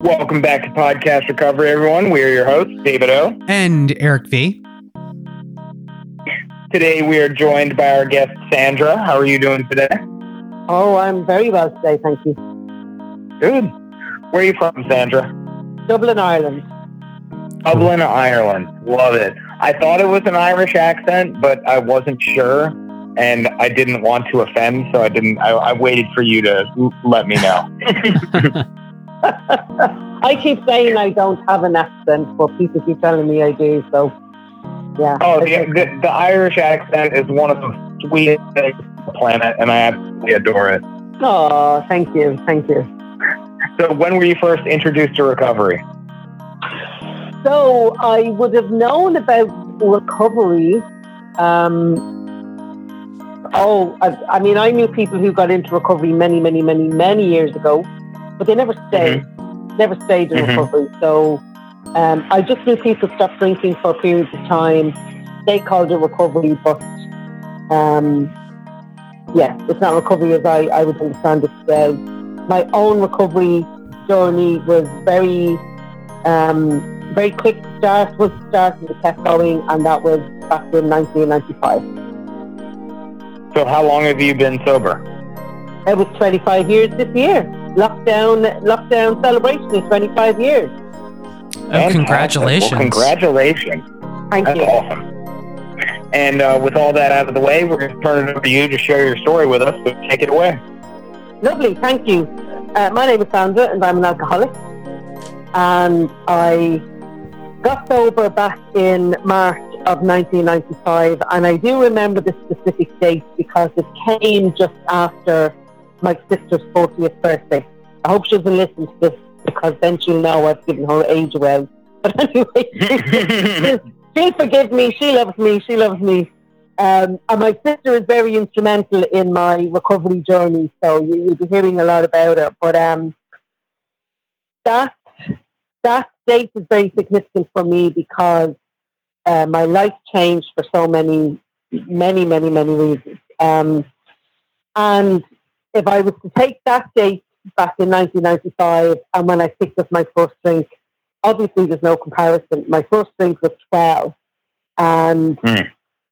Welcome back to Podcast Recovery, everyone. We are your hosts, David O. And Eric V. Today we are joined by our guest, Sandra. How are you doing today? Oh, I'm very well today, thank you. Good. Where are you from, Sandra? Dublin, Ireland. Dublin, Ireland. Love it. I thought it was an Irish accent, but I wasn't sure, and I didn't want to offend, so I didn't. I, I waited for you to let me know. I keep saying I don't have an accent, but people keep telling me I do. So, yeah. Oh, the, the, the Irish accent is one of the sweetest things on the planet, and I absolutely adore it. Oh, thank you, thank you. So, when were you first introduced to recovery? So I would have known about recovery. Um, oh, I, I mean, I knew people who got into recovery many, many, many, many years ago, but they never stayed. Never stayed in Mhm. recovery. So um, I just knew people stopped drinking for periods of time. They called it recovery, but um, yeah, it's not recovery as I, I would understand it today. My own recovery journey was very um, very quick start was start and it kept going and that was back in 1995. So, how long have you been sober? It was 25 years this year. Lockdown lockdown celebration is 25 years. Oh, Fantastic. congratulations. Well, congratulations. Thank That's you. awesome. And uh, with all that out of the way, we're going to turn it over to you to share your story with us. So take it away. Lovely, thank you. Uh, my name is Sandra and I'm an alcoholic. And I got sober back in March of 1995. And I do remember the specific date because it came just after my sister's 40th birthday. I hope she doesn't listen to this because then she'll know I've given her age away. But anyway, she'll forgive me. She loves me. She loves me. Um, and my sister is very instrumental in my recovery journey, so you, you'll be hearing a lot about her. But um, that that date is very significant for me because uh, my life changed for so many, many, many, many reasons. Um, and if I was to take that date back in 1995 and when I picked up my first drink, obviously there's no comparison. My first drink was 12. And Hmm.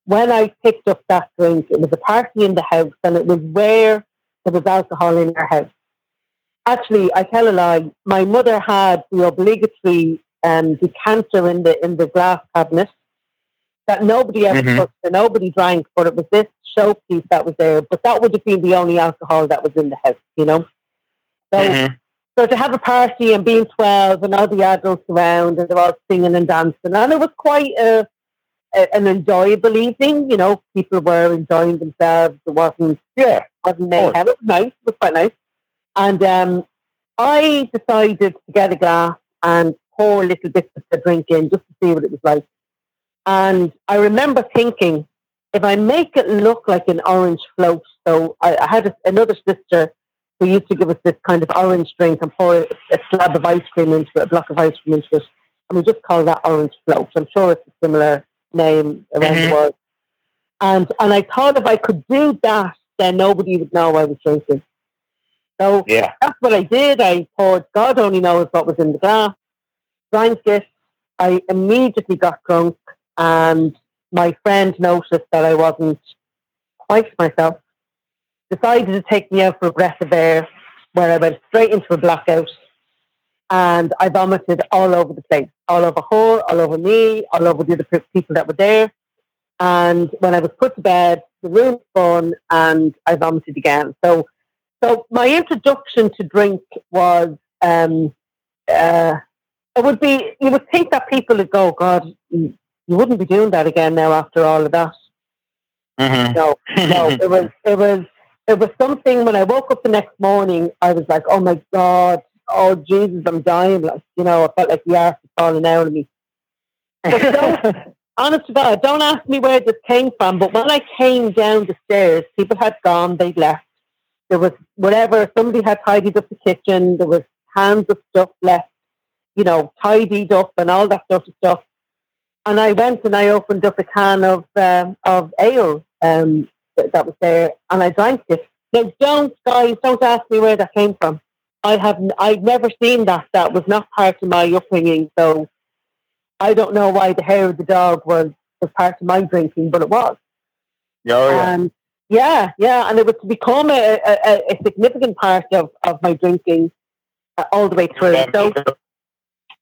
when I picked up that drink, it was a party in the house and it was where there was alcohol in our house. Actually, I tell a lie. My mother had the obligatory um, decanter in the in the glass cabinet that nobody ever Mhm. touched and nobody drank, but it was this showpiece that was there. But that would have been the only alcohol that was in the house, you know. So, Mhm. so to have a party and being twelve and all the adults around and they're all singing and dancing, and it was quite a, a an enjoyable evening. You know, people were enjoying themselves. It wasn't Yeah. wasn't mayhem. It was nice. It was quite nice. And um, I decided to get a glass and pour a little bits of the drink in just to see what it was like. And I remember thinking, if I make it look like an orange float, so I, I had a, another sister who used to give us this kind of orange drink and pour a, a slab of ice cream into it, a block of ice cream into it, and we just call that orange float. I'm sure it's a similar name around Mhm. the world. And and I thought if I could do that, then nobody would know I was drinking. So Yeah. that's what I did. I poured, God only knows what was in the glass, drank it. I immediately got drunk, and my friend noticed that I wasn't quite myself. Decided to take me out for a breath of air, where I went straight into a blackout, and I vomited all over the place, all over her, all over me, all over the other people that were there. And when I was put to bed, the room spun, and I vomited again. So so my introduction to drink was um, uh, it would be you would think that people would go, God, you wouldn't be doing that again now after all of that. Mhm. No, no, it was it was it was something when I woke up the next morning, I was like, Oh my God, oh Jesus, I'm dying. Like, you know, I felt like the earth was falling out of me. Honest to God, don't ask me where this came from, but when I came down the stairs, people had gone, they'd left. There was whatever, somebody had tidied up the kitchen, there was cans of stuff left, you know, tidied up and all that sort of stuff. And I went and I opened up a can of um, of ale um, that, that was there, and I drank it. Now, don't guys, don't ask me where that came from. I have, I've never seen that. That was not part of my upbringing. So I don't know why the hair of the dog was was part of my drinking, but it was. Oh, yeah. And yeah, yeah, and it was to become a, a, a significant part of, of my drinking uh, all the way through. So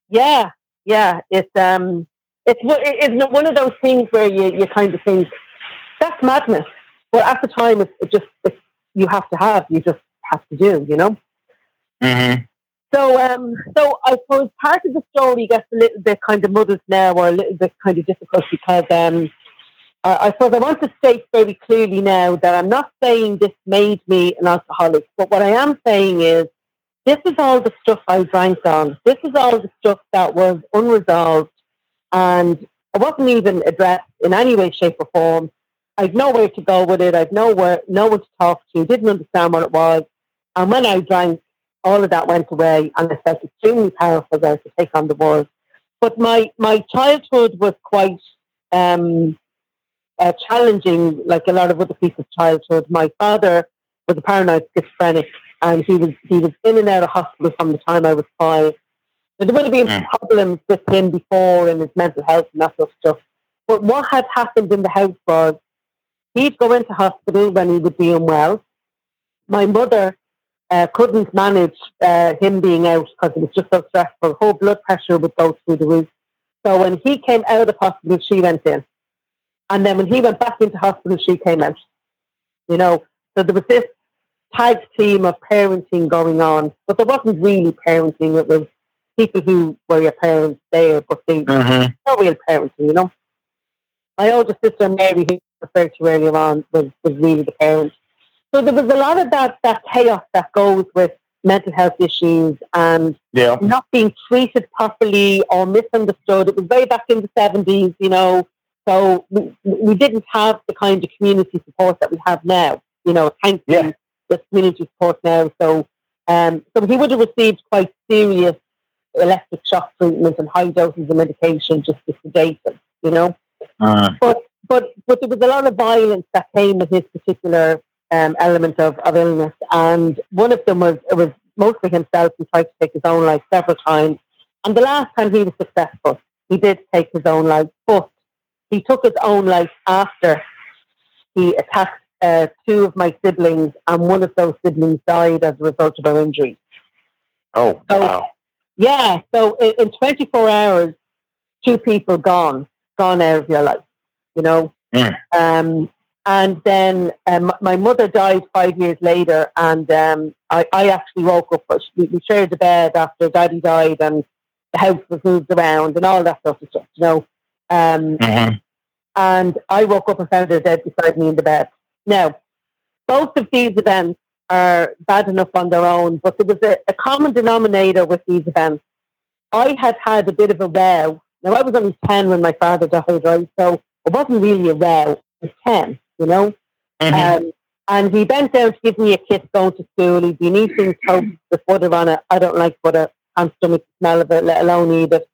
yeah, yeah, it's um, it's one- it's one of those things where you, you kind of think that's madness, but at the time it's it just it's, you have to have, you just have to do, you know. hmm So, um, so I suppose part of the story gets a little bit kind of muddled now, or a little bit kind of difficult because um, I, I suppose I want to state very clearly now that I'm not saying this made me an alcoholic, but what I am saying is this is all the stuff I drank on. This is all the stuff that was unresolved, and it wasn't even addressed in any way, shape, or form. I'd nowhere to go with it. I'd nowhere, no one to talk to. Didn't understand what it was. And when I drank, all of that went away, and I felt extremely powerful there to take on the world. But my my childhood was quite um, uh, challenging, like a lot of other people's childhood. My father was a paranoid schizophrenic, and he was he was in and out of hospital from the time I was five. There would have been Mm. problems with him before and his mental health and that sort of stuff. But what had happened in the house was he'd go into hospital when he would be unwell. My mother uh, couldn't manage uh, him being out because it was just so stressful. Her blood pressure would go through the roof. So when he came out of hospital, she went in. And then when he went back into hospital, she came out. You know, so there was this tag team of parenting going on, but there wasn't really parenting. It was people who were your parents there, but they hmm no real parenting, you know. My older sister Mary, who I referred to earlier on, was, was really the parent. So there was a lot of that that chaos that goes with mental health issues and Yeah. not being treated properly or misunderstood. It was way back in the seventies, you know. So we, we didn't have the kind of community support that we have now. You know, thankfully, Yeah. there's community support now. So, um, so he would have received quite serious electric shock treatment and high doses of medication just to sedate them, You know Uh, but but but there was a lot of violence that came with his particular um, element of, of illness, and one of them was it was mostly himself who tried to take his own life several times. And the last time he was successful, he did take his own life, but he took his own life after he attacked uh, two of my siblings, and one of those siblings died as a result of our injuries. oh, So- wow. Yeah, so in, in 24 hours, two people gone, gone out of your life, you know. Mm. Um, and then um, my mother died five years later, and um, I, I actually woke up. but We, we shared the bed after Daddy died, and the house was moved around, and all that sort of stuff, you know. Um, hmm and I woke up and found her dead beside me in the bed. Now, both of these events are bad enough on their own, but there was a, a common denominator with these events. I had had a bit of a row. Now, I was only 10 when my father died, right? So it wasn't really a row. I was 10, you know? hmm Um, and he bent down to give me a kiss going to school. He'd been eating toast with butter on it. I don't like butter. Can't stomach the smell of it, let alone eat it.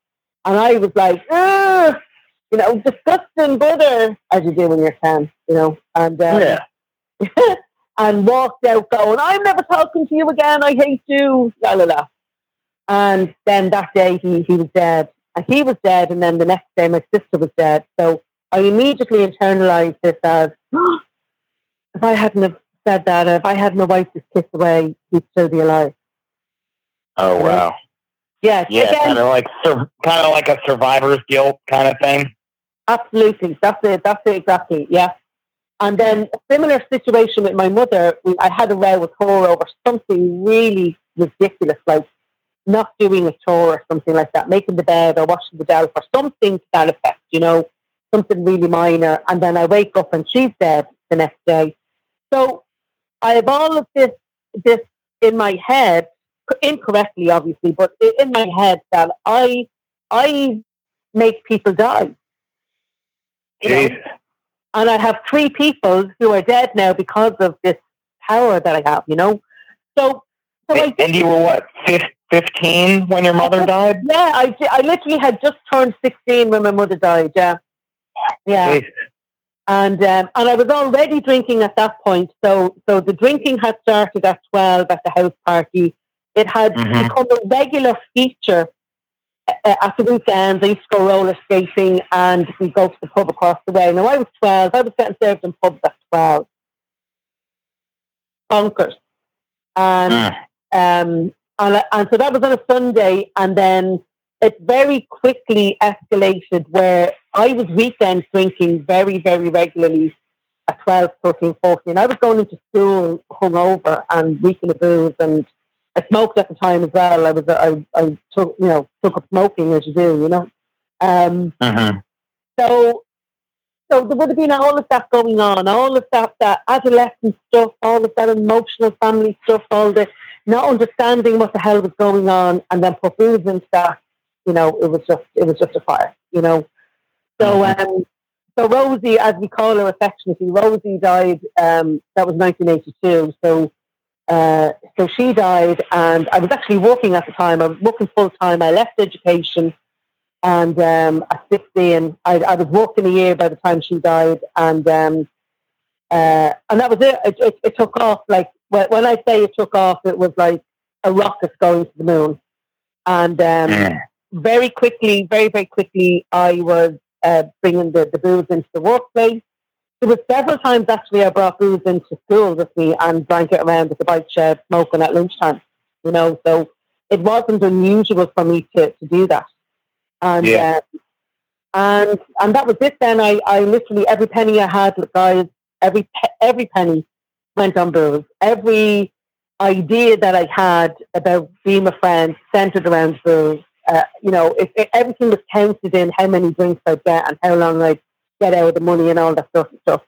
And I was like, Ugh! you know, disgusting butter, as you do when you're 10, you know. And um, yeah. and walked out going, I'm never talking to you again. I hate you. La la la. And then that day he, he was dead. And he was dead. And then the next day my sister was dead. So I immediately internalized this as if I hadn't have said that, if I hadn't have wiped his kiss away, he'd still be alive. Oh, wow. Yes. Yeah, again, kind of like sur- kind of like a survivor's guilt kind of thing. Absolutely, that's it. That's it exactly. Yeah. And then a similar situation with my mother. I had a row with her over something really ridiculous, like not doing a chore or something like that, making the bed or washing the shelf or something to that effect. You know, something really minor. And then I wake up and she's dead the next day. So I have all of this this in my head, incorrectly, obviously, but in my head that I I make people die. You know? And I have three people who are dead now because of this power that I have, you know. So, so I And, and you were what, fif- 15 when your mother died? yeah, I, I literally had just turned sixteen when my mother died. Yeah, yeah. Jeez. And um, and I was already drinking at that point. So so the drinking had started at twelve at the house party. It had Mhm. become a regular feature at the weekends. I used to go roller skating and we'd go to the pub across the way. Now I was twelve. I was getting served in pubs at twelve. Bonkers. And Mm. um, and, and so that was on a Sunday, and then it very quickly escalated where I was weekend drinking very, very regularly at 12, 13, 14. I was going into school hungover and weak in the booze, and I smoked at the time as well. I was, I, I took, you know, took up smoking as you do, you know. Um, Mhm. so, so there would have been all of that going on, all of that, that adolescent stuff, all of that emotional family stuff, all the not understanding what the hell was going on, and then put booze into that. You know, it was just, it was just a fire. You know, so um, so Rosie, as we call her affectionately, Rosie died. Um, that was 1982. So. Uh, so she died, and I was actually working at the time. I was working full time. I left education, and um, at 16, I, I was working a year by the time she died, and um, uh, and that was it. It, it. it took off like when when I say it took off, it was like a rocket going to the moon, and um, Mm. very quickly, very very quickly, I was uh, bringing the, the booze into the workplace. There was several times actually I brought booze into school with me and drank it around at the bike shed, smoking at lunchtime. You know, so it wasn't unusual for me to, to do that. And Yeah. uh, and and that was it. Then I, I literally every penny I had, guys, every pe- every penny went on booze. Every idea that I had about being a friend centered around booze. Uh, you know, if, if everything was counted in how many drinks I'd get and how long I'd get out of the money and all that stuff and stuff.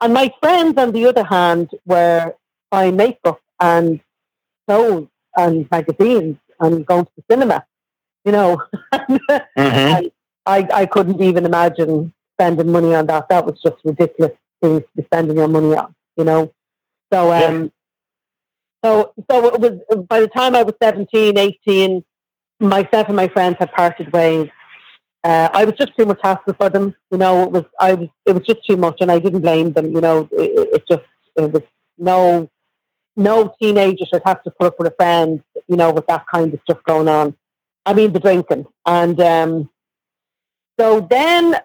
And my friends, on the other hand, were buying makeup and clothes and magazines and going to the cinema. You know, Mhm. I, I couldn't even imagine spending money on that. That was just ridiculous things to be spending your money on, you know. So Yeah. um so so it was by the time I was 17, 18, myself and my friends had parted ways. Uh, I was just too much hassle for them, you know. It was I was it was just too much, and I didn't blame them. You know, it, it just it was no no teenager should have to put up with a friend, you know, with that kind of stuff going on. I mean, the drinking, and um, so then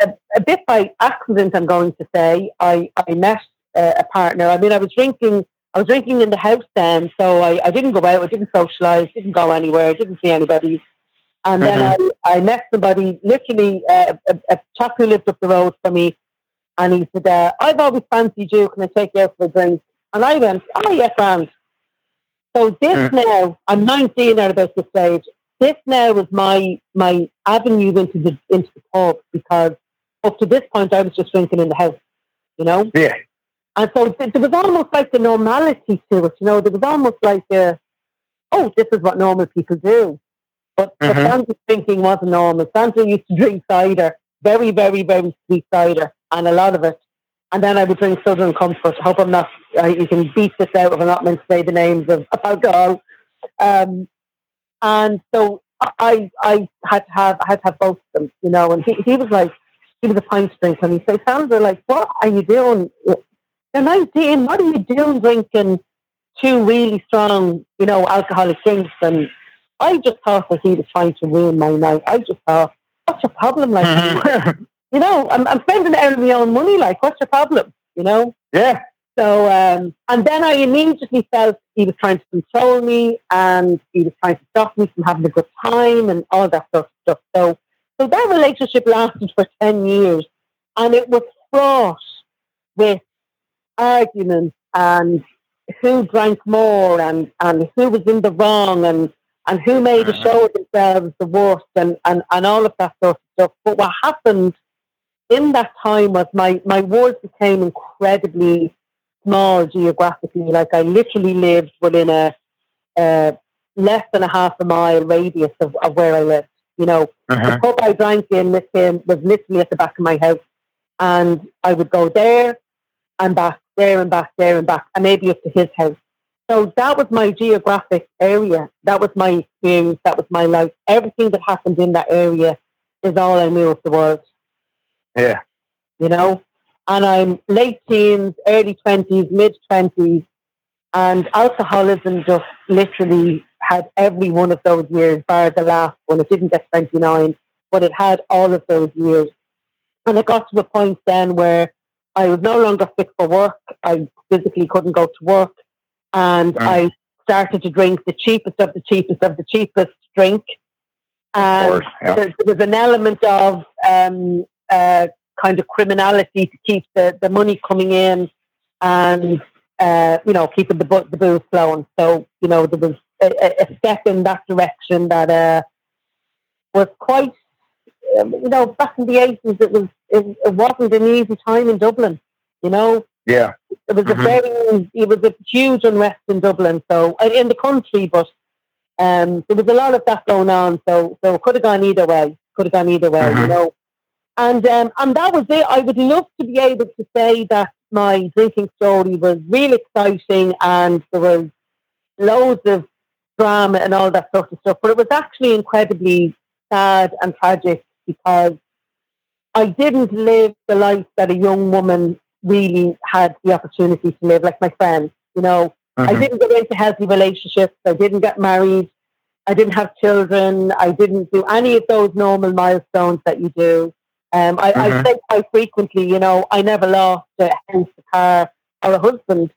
a, a bit by accident, I'm going to say, I I met a partner. I mean, I was drinking. I was drinking in the house then, so I, I didn't go out, I didn't socialise, didn't go anywhere, didn't see anybody. And then I, I met somebody, literally uh, a, a chap who lived up the road from me, and he said, uh, I've always fancied you, can I take you out for a drink? And I went, oh, yes, grand. So this Mm. now, I'm 19 at about this stage, this now is my my avenue into the into the pub because up to this point I was just drinking in the house, you know? Yeah. And so th- there was almost like a normality to it, you know, there was almost like a, oh, this is what normal people do. But, Mhm. Sandra drinking wasn't normal. Sandra used to drink cider, very, very, very sweet cider, and a lot of it. And then I would drink Southern Comfort. I hope I'm not, uh, you can beat this out if I'm not meant to say the names of, of alcohol. Um, and so I, I had to have, I had to have both of them, you know, and he, he was like, he was a pint drinker, and he said, Sandra, like, what are you doing? You're 19, what are you doing drinking two really strong, you know, alcoholic drinks? And I just thought that he was trying to ruin my night. I just thought, what's your problem? Like, you know, I'm, I'm spending out of my own money. Like, what's your problem? You know? yeah. So, um, and then I immediately felt he was trying to control me and he was trying to stop me from having a good time and all that sort of stuff. So, so that relationship lasted for 10 years and it was fraught with arguments and who drank more and, and who was in the wrong and, and who made a show of themselves the worst and, and, and all of that sort of stuff. But what happened in that time was my, my world became incredibly small geographically. Like I literally lived within a, uh, less than a half a mile radius of, of where I lived. You know, the Mhm. pub I drank in with him was literally at the back of my house. And I would go there and back, there and back, there and back, and maybe up to his house. So that was my geographic area. That was my experience. That was my life. Everything that happened in that area is all I knew of the world Yeah. you know. and I'm late teens, early 20s, mid 20s, and alcoholism just literally had every one of those years, bar the last one. It didn't get 29, but it had all of those years. And it got to the point then where I was no longer fit for work. I physically couldn't go to work. And Mm. I started to drink the cheapest of the cheapest of the cheapest drink. And course. Yeah. there, there was an element of um, uh, kind of criminality to keep the, the money coming in and, uh, you know, keeping the, bu- the booze flowing. So, you know, there was a, a- a step in that direction that uh, was quite, um, you know, back in the 80s, it, was, it, it wasn't an easy time in Dublin, you know. Yeah. It was Mhm. a very, it was a huge unrest in Dublin, so in the country, but um, there was a lot of that going on. So, so it could have gone either way. Could have gone either way, you Mhm. know. And um, and that was it. I would love to be able to say that my drinking story was really exciting, and there was loads of drama and all that sort of stuff. But it was actually incredibly sad and tragic because I didn't live the life that a young woman really had the opportunity to live, like my friends. You know, I Mhm. didn't get into healthy relationships. I didn't get married. I didn't have children. I didn't do any of those normal milestones that you do. Um, I, I Mhm. say quite frequently, you know, I never lost a house, a car, or a husband.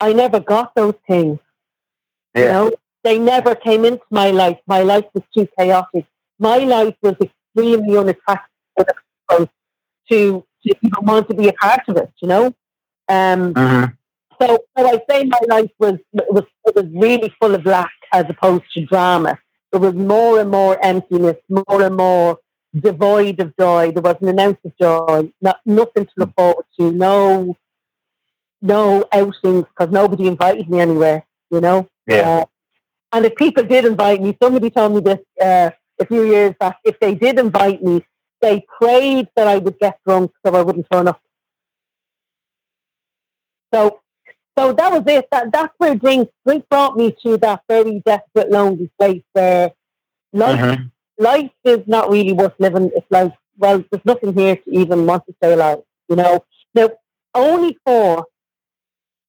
I never got those things. You know, they never came into my life. My life was too chaotic. My life was extremely unattractive to, to even want to be a part of it. You know, um, Mhm. so, so I say my life was was it was really full of lack as opposed to drama. There was more and more emptiness, more and more devoid of joy. There wasn't an ounce of joy. Not nothing to look forward to. No, no outings because nobody invited me anywhere. You know. Yeah. Uh, and if people did invite me, somebody told me this uh, a few years back. If they did invite me, they prayed that I would get drunk so I wouldn't turn up. So, so that was it. That that's where drink drink brought me to that very desperate, lonely place where life Mhm. life is not really worth living. It's like, well, there's nothing here to even want to stay alive. You know. Now, only for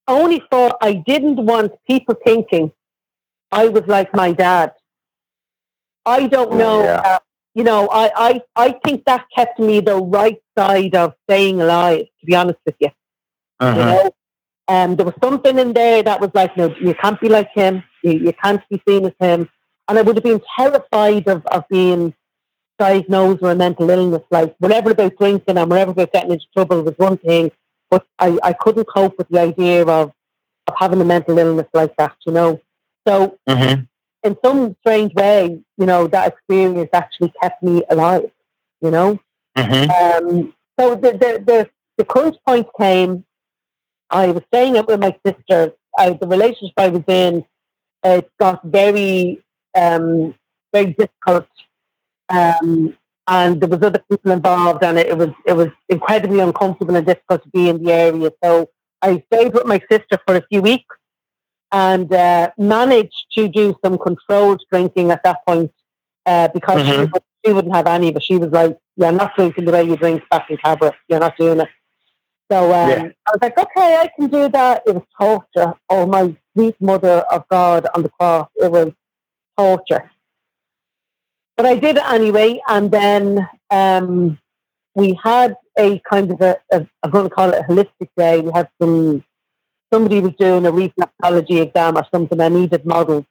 only for I didn't want people thinking I was like my dad. I don't know. Yeah. uh, you know, I, I, I think that kept me the right side of staying alive, to be honest with you. You Mhm. know, um, there was something in there that was like, no, you can't be like him. You, you can't be seen as him. And I would have been terrified of, of being diagnosed with a mental illness. Like, whatever about drinking and whatever about getting into trouble was one thing, but I, I couldn't cope with the idea of, of having a mental illness like that, you know. So, Mhm. In some strange way, you know, that experience actually kept me alive, you know. Mhm. Um, so the, the, the, the crunch point came. I was staying up with my sister. I, the relationship I was in, it got very, um, very difficult. Um, and there was other people involved, and it, it was it was incredibly uncomfortable and difficult to be in the area. So I stayed with my sister for a few weeks and uh, managed to do some controlled drinking at that point uh, because she, Mhm. would- she wouldn't have any but. She was like, "You're not drinking the way you drink back in Cabra. You're not doing it." So um, Yeah. I was like, "Okay, I can do that." It was torture. Oh my sweet mother of God on the cross! It was torture. But I did it anyway, and then um, we had a kind of a, a I'm going to call it a holistic day. We had some somebody was doing a reflexology exam or something. I needed models.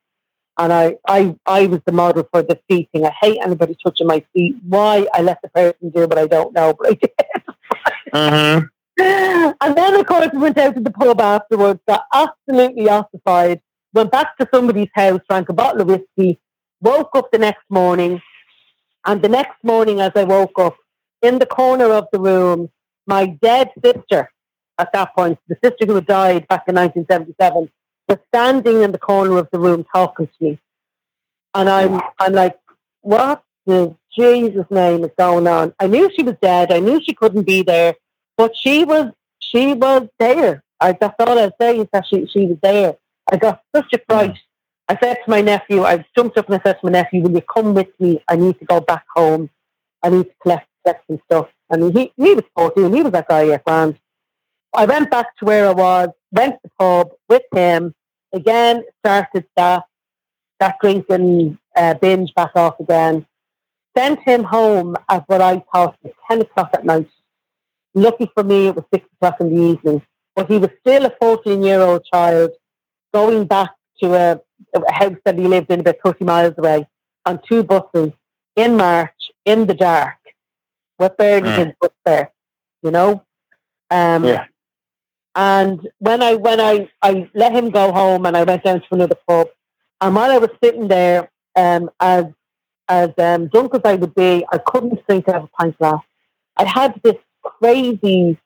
And I, I, I was the model for the feet thing. I hate anybody touching my feet. Why I let the person do it, I don't know, but I did. Mhm. and then, of course, we went out to the pub afterwards, got absolutely ossified, went back to somebody's house, drank a bottle of whiskey, woke up the next morning. And the next morning, as I woke up, in the corner of the room, my dead sister at that point, the sister who had died back in 1977, was standing in the corner of the room talking to me. And I'm, I'm like, what the Jesus name is going on? I knew she was dead. I knew she couldn't be there, but she was, she was there. I, that's all I'll say is that she, she was there. I got such a fright. Hmm. I said to my nephew, I jumped up and I said to my nephew, will you come with me? I need to go back home. I need to collect, collect some stuff. And he, he was 14. He was like, oh, yeah, grand. I went back to where I was, went to the pub with him, again, started that, that drinking uh, binge back off again. Sent him home at what I thought was 10 o'clock at night. Lucky for me, it was 6 o'clock in the evening. But he was still a 14 year old child going back to a, a house that he lived in about 30 miles away on two buses in March in the dark with barely Mm. his bus there, you know? Um, Yeah. And when I when I, I let him go home and I went down to another pub, and while I was sitting there, um, as as um, drunk as I would be, I couldn't out of a pint glass. I had this crazy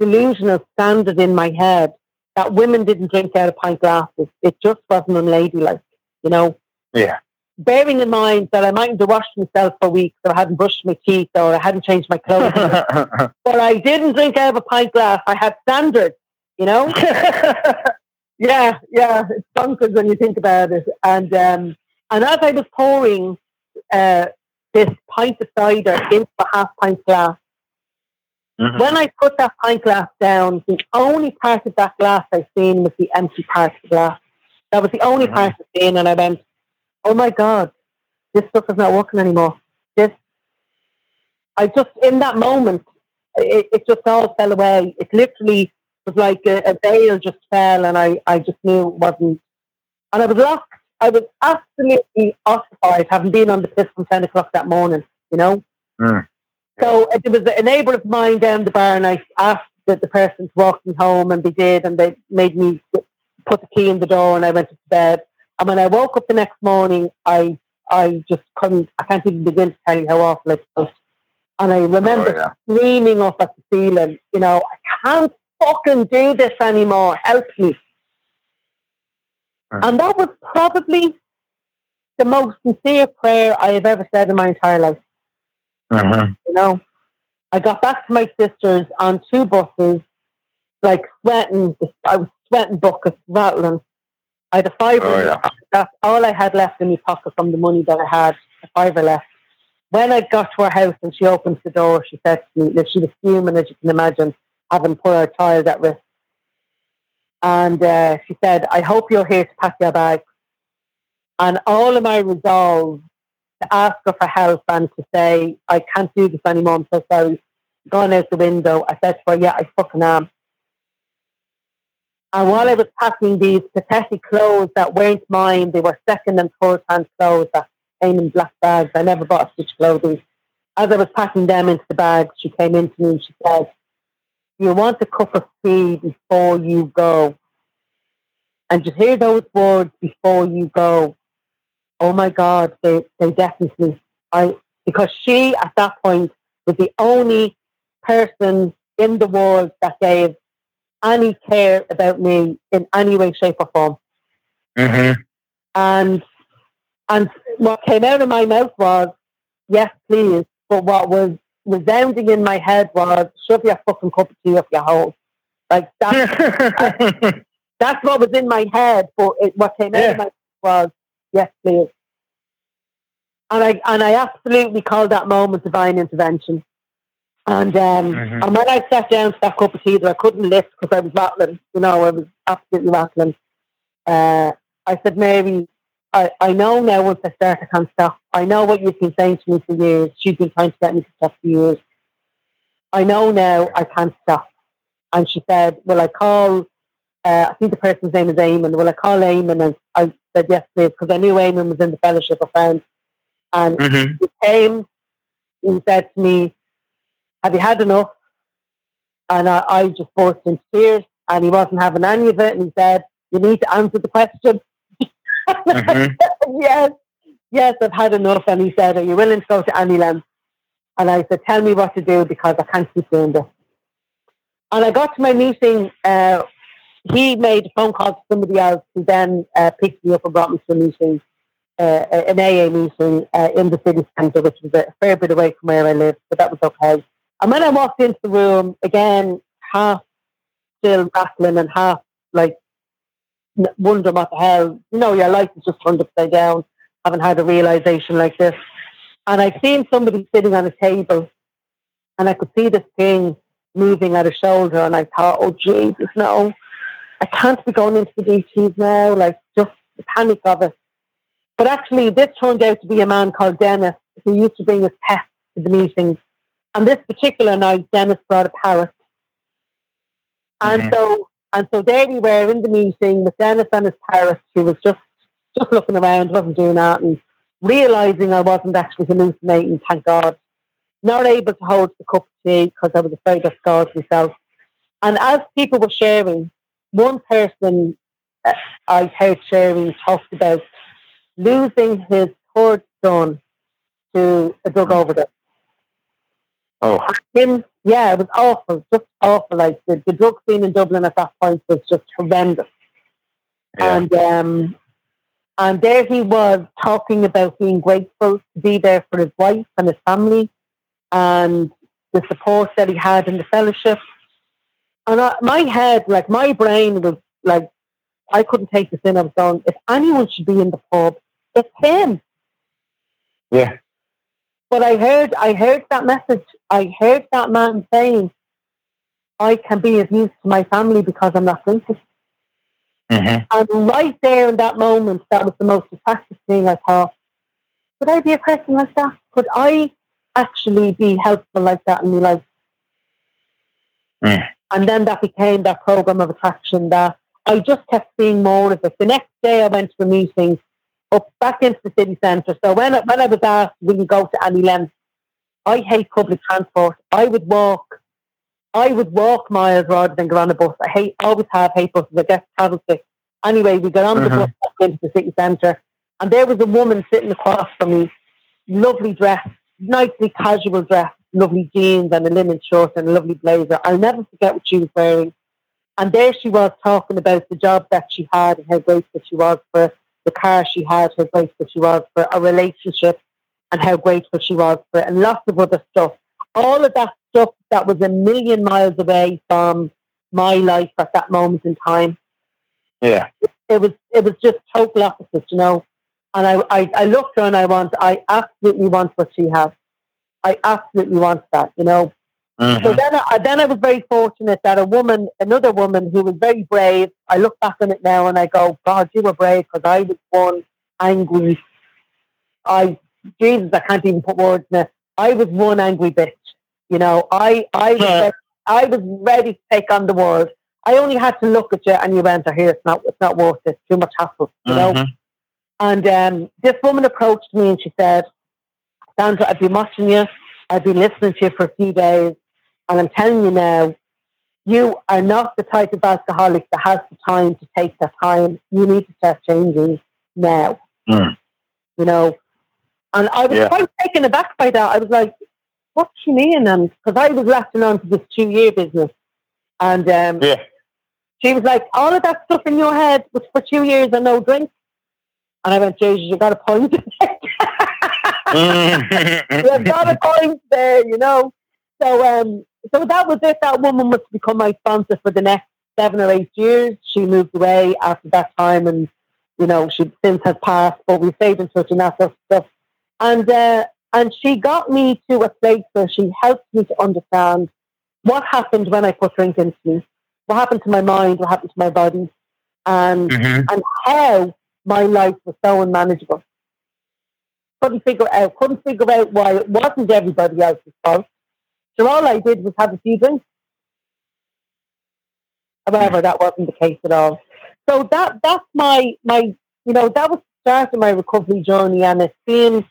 delusional standard in my head that women didn't drink out of pint glasses. It just wasn't unladylike, you know. Yeah. Bearing in mind that I mightn't have washed myself for weeks, or I hadn't brushed my teeth, or I hadn't changed my clothes, but I didn't drink out of a pint glass. I had standards, you know. yeah, yeah, it's bonkers when you think about it. And um, and as I was pouring uh, this pint of cider into a half pint glass, Mhm. when I put that pint glass down, the only part of that glass I seen was the empty part of the glass. That was the only Mhm. part I seen, and I went, "Oh my god, this stuff is not working anymore." This, I just in that moment, it, it just all fell away. It literally was like a, a veil just fell, and I, I just knew it wasn't. And I was locked. I was absolutely ossified, having been on the piss from ten o'clock that morning. You know. Mm. So it was a neighbour of mine down the bar, and I asked the, the person to walk me home, and they did, and they made me put the key in the door, and I went to bed. And when I woke up the next morning, I I just couldn't. I can't even begin to tell you how awful it felt. And I remember Oh, yeah. screaming up at the ceiling, you know, I can't fucking do this anymore. Help me. Mm. And that was probably the most sincere prayer I have ever said in my entire life. Mhm. You know, I got back to my sister's on two buses, like sweating. I was sweating buckets, rattling. I had a fiver. Oh, yeah. That's all I had left in my pocket from the money that I had. A fiver left. When I got to her house and she opened the door, she said to me that she was fuming, as you can imagine, having put her child at risk. And uh, she said, I hope you're here to pack your bag. And all of my resolve to ask her for help and to say, I can't do this anymore, I'm so sorry, gone out the window. I said to her, yeah, I fucking am. And while I was packing these pathetic clothes that weren't mine, they were second and third hand clothes that came in black bags. I never bought such clothing. As I was packing them into the bags, she came into me and she said, You want a cup of tea before you go. And just hear those words before you go. Oh my God, they, they definitely, I, because she at that point was the only person in the world that gave any care about me in any way, shape, or form. Mhm. And and what came out of my mouth was, yes, please. But what was resounding in my head was, shove your fucking cup of tea up your hole. Like that, that's what was in my head. But it, what came out Yeah. of my mouth was, yes, please. And I and I absolutely called that moment divine intervention. And um, Mhm. and when I sat down to that cup of tea that I couldn't lift because I was rattling, you know, I was absolutely rattling. Uh, I said, Mary, I, I know now once I start, I can't stop. I know what you've been saying to me for years. She's been trying to get me to stop for years. I know now I can't stop. And she said, Will I call? Uh, I think the person's name is Eamon. Will I call Eamon? And I said, Yes, please, because I knew Eamon was in the fellowship of friends. And Mhm. he came, he said to me, Have you had enough? And I, I just burst into tears, and he wasn't having any of it. And he said, You need to answer the question. Mhm. yes, yes, I've had enough. And he said, Are you willing to go to any length? And I said, Tell me what to do because I can't keep doing this. And I got to my meeting. Uh, he made a phone call to somebody else who then uh, picked me up and brought me to a meeting, uh, an AA meeting uh, in the city centre, which was a fair bit away from where I live, but that was okay. And when I walked into the room, again, half still rattling and half like wondering what the hell, you know, your life is just turned upside down. Haven't had a realization like this. And I've seen somebody sitting on a table and I could see this thing moving at her shoulder, and I thought, oh Jesus, no, I can't be going into the DTs now. Like just the panic of it. But actually, this turned out to be a man called Dennis who used to bring his pets to the meetings. And this particular night, Dennis brought a parrot. And Mhm. so, and so there we were in the meeting with Dennis and his parrot, who was just just looking around, wasn't doing that, and realizing I wasn't actually hallucinating. Thank God. Not able to hold the cup of tea because I was afraid of scars myself. And as people were sharing, one person uh, I heard sharing talked about losing his third son to a drug overdose. Oh, Him, yeah, it was awful, just awful. Like the, the drug scene in Dublin at that point was just horrendous. yeah. And um, and there he was talking about being grateful to be there for his wife and his family, and the support that he had in the fellowship. And I, my head, like my brain, was like, I couldn't take this in. I was going, if anyone should be in the pub, it's him. yeah. But I heard, I heard that message. I heard that man saying, "I can be of use to my family because I'm not drinking." Mhm. And right there in that moment, that was the most attractive thing I thought. Could I be a person like that? Could I actually be helpful like that in my life? Mm. And then that became that program of attraction that I just kept seeing more of it. The next day I went to a meeting up back into the city centre. So when I, when I was asked, will you go to any length? I hate public transport. I would walk. I would walk miles rather than get on a bus. I hate, always have hate buses. I get travel sick. Anyway, we got on the Mhm. bus back into the city centre, and there was a woman sitting across from me, lovely dress, nicely casual dress, lovely jeans and a linen shirt and a lovely blazer. I'll never forget what she was wearing. And there she was talking about the job that she had and how grateful she was for the car she had, how grateful she was for a relationship and how grateful she was for it, and lots of other stuff. All of that stuff that was a million miles away from my life at that moment in time. Yeah. It was it was just total opposite, you know. And I, I, I looked her and I want I absolutely want what she has. I absolutely want that, you know. So Mhm. then I, then I was very fortunate that a woman, another woman who was very brave, I look back on it now and I go, God, you were brave because I was one angry. I, Jesus, I can't even put words in it. I was one angry bitch. You know, I, I was, Yeah. ready, I was ready to take on the world. I only had to look at you and you went, oh, here, it's not, it's not worth it. Too much hassle, you know. Mhm. And um, this woman approached me and she said, Sandra, I've been watching you. I've been listening to you for a few days. And I'm telling you now, you are not the type of alcoholic that has the time to take that time. You need to start changing now, Mm. you know. And I was Yeah. quite taken aback by that. I was like, what do you mean? And because I was latching on to this two year business. And um, Yeah. she was like, all of that stuff in your head was for two years and no drink. And I went, Jesus, you got a point. You've got a point there, you know. So um so that was it. That woman was to become my sponsor for the next seven or eight years. She moved away after that time and you know, she since has passed, but we stayed in touch and that sort of stuff. And uh and she got me to a place where she helped me to understand what happened when I put drink into me, what happened to my mind, what happened to my body, and Mhm. and how my life was so unmanageable. Couldn't figure out, couldn't figure out why it wasn't everybody else's fault. So all I did was have a few drinks. However, that wasn't the case at all. So that that's my my you know that was the start of my recovery journey, and it's been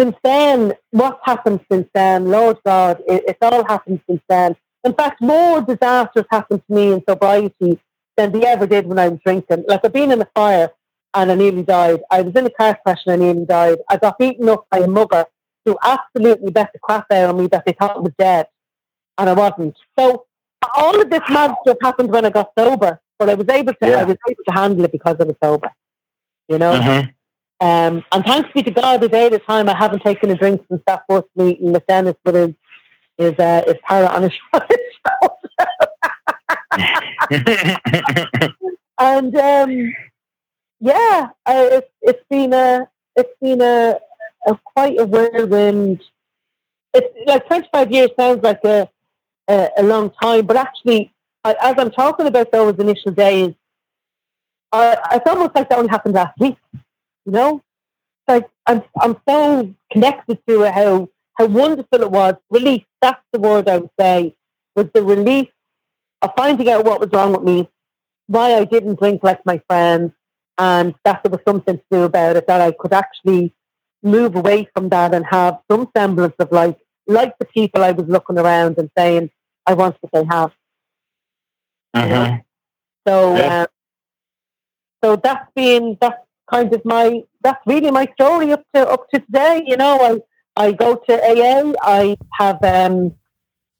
since then. What's happened since then? Lord God, it, it's all happened since then. In fact, more disasters happened to me in sobriety than they ever did when I was drinking. Like I've been in a fire and I nearly died. I was in a car crash and I nearly died. I got beaten up by a mugger who absolutely bet the crap out of me that they thought I was dead, and I wasn't. So all of this mad stuff happened when I got sober, but I was able to Yeah. I was able to handle it because I was sober. You know. Mhm. Um, and thanks be to God, the day at a time I haven't taken a drink since that first meeting with Dennis with his his uh, his parrot on his shoulder. and um, yeah, uh, it's it's been a it's been a, a quite a whirlwind. it's like 25 years sounds like a, a, a long time, but actually, I, as I'm talking about those initial days, I, it's almost like that only happened last week. You know, like I'm I'm so connected to it, how how wonderful it was. Relief, that's the word I would say, was the relief of finding out what was wrong with me, why I didn't drink like my friends, and that there was something to do about it, that I could actually move away from that and have some semblance of like like the people I was looking around and saying, I want what they have. Mm-hmm. So Yeah. uh, so that's been that's kind of my that's really my story up to up to today. You know, I I go to AA. I have um,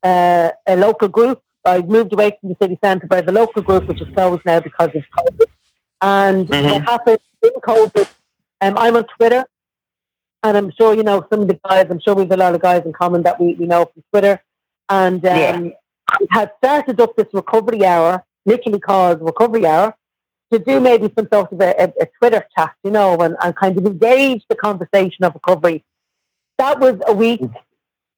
uh, a local group. I moved away from the city centre, but the local group which is closed now because of COVID. And Mhm. what happened in COVID? Um, I'm on Twitter, and I'm sure you know some of the guys. I'm sure we have a lot of guys in common that we, we know from Twitter. And um, Yeah. we had started up this recovery hour, literally called recovery hour, to do maybe some sort of a, a, a Twitter chat, you know, and, and kind of engage the conversation of recovery. That was a week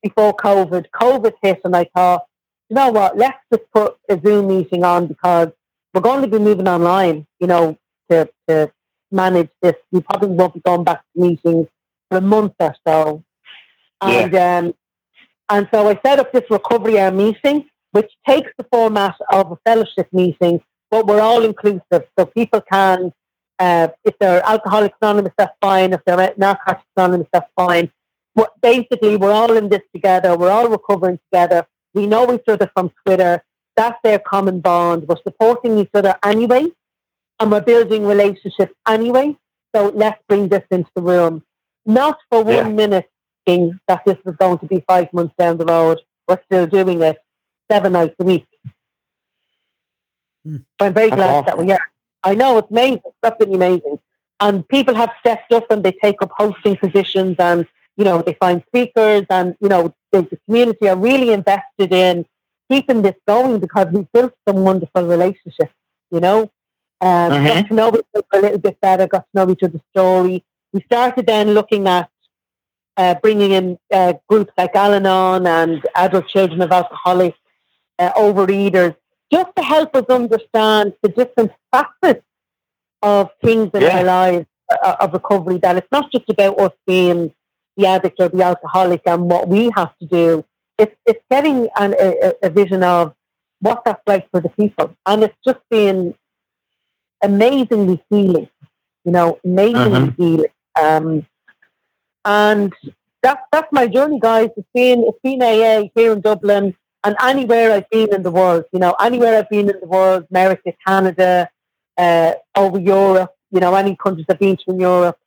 before COVID. COVID hit, and I thought, you know what, let's just put a Zoom meeting on because we're going to be moving online, you know, to, to manage this. We probably won't be going back to meetings for a month or so. And, um, and so I set up this recovery hour meeting, which takes the format of a fellowship meeting, but we're all inclusive. So people can, uh, if they're Alcoholics Anonymous, that's fine. If they're Narcotics Anonymous, that's fine. But basically, we're all in this together. We're all recovering together. We know each other from Twitter. That's their common bond. We're supporting each other anyway, and we're building relationships anyway. So let's bring this into the room. Not for one Yeah. minute thinking that this was going to be five months down the road. We're still doing it seven nights a week. So I'm very That's glad awesome. that we are. I know it's amazing. It's absolutely amazing. And people have stepped up and they take up hosting positions and, you know, they find speakers and, you know, the, the community are really invested in keeping this going because we've built some wonderful relationships, you know. Um, Mhm. Got to know each other a little bit better, got to know each other's story. We started then looking at uh, bringing in uh, groups like Al-Anon and adult children of alcoholics, uh, overeaters, just to help us understand the different facets of things in Yeah. our lives uh, of recovery. That it's not just about us being the addict or the alcoholic and what we have to do. It's it's getting an, a, a vision of what that's like for the people, and it's just been amazingly healing. You know, amazingly healing. Um, and that's that's my journey, guys. It's been it's been AA here in Dublin and anywhere I've been in the world. You know, anywhere I've been in the world, America, Canada, uh, over Europe. You know, any countries I've been to in Europe.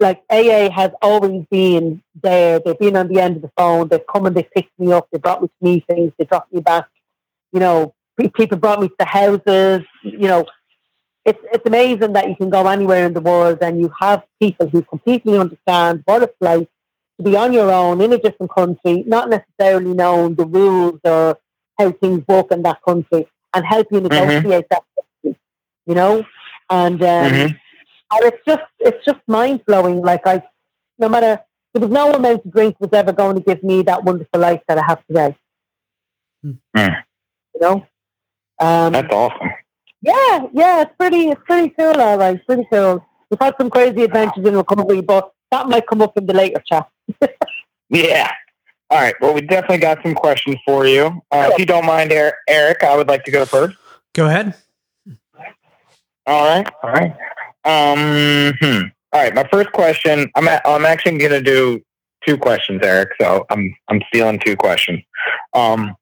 Like AA has always been there. They've been on the end of the phone. They've come and they picked me up. They brought me to meetings. They dropped me back. You know, people brought me to the houses. You know, it's it's amazing that you can go anywhere in the world and you have people who completely understand what it's like to be on your own in a different country, not necessarily knowing the rules or how things work in that country, and help you negotiate that. country, You know, and um, Mhm. and it's just it's just mind blowing. Like I, no matter there was no amount of drink was ever going to give me that wonderful life that I have today. Mm. You know, um, That's awesome. Yeah, yeah, it's pretty, it's pretty cool, all right, pretty cool. We've had some crazy adventures in recovery, but that might come up in the later chat. Yeah. All right. Well, we definitely got some questions for you. Uh, if you don't mind, Er- Eric, I would like to go first. Go ahead. All right. All right. Um. Hmm. All right. My first question. I'm. A, I'm actually going to do two questions, Eric. So I'm. I'm stealing two questions. Um.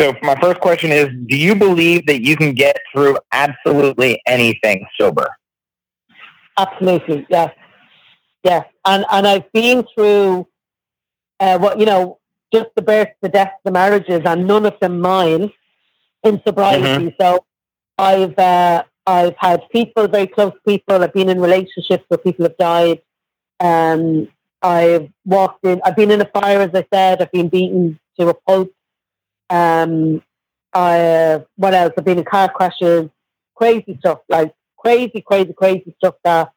So my first question is: Do you believe that you can get through absolutely anything sober? Absolutely, yes, yes. And and I've been through uh, what you know, just the births, the deaths, the marriages, and none of them mine in sobriety. So I've uh, I've had people, very close people. I've been in relationships where people have died. Um, I've walked in. I've been in a fire, as I said. I've been beaten to a pulp. Um, I what else? I've been in car crashes, crazy stuff like crazy, crazy, crazy stuff that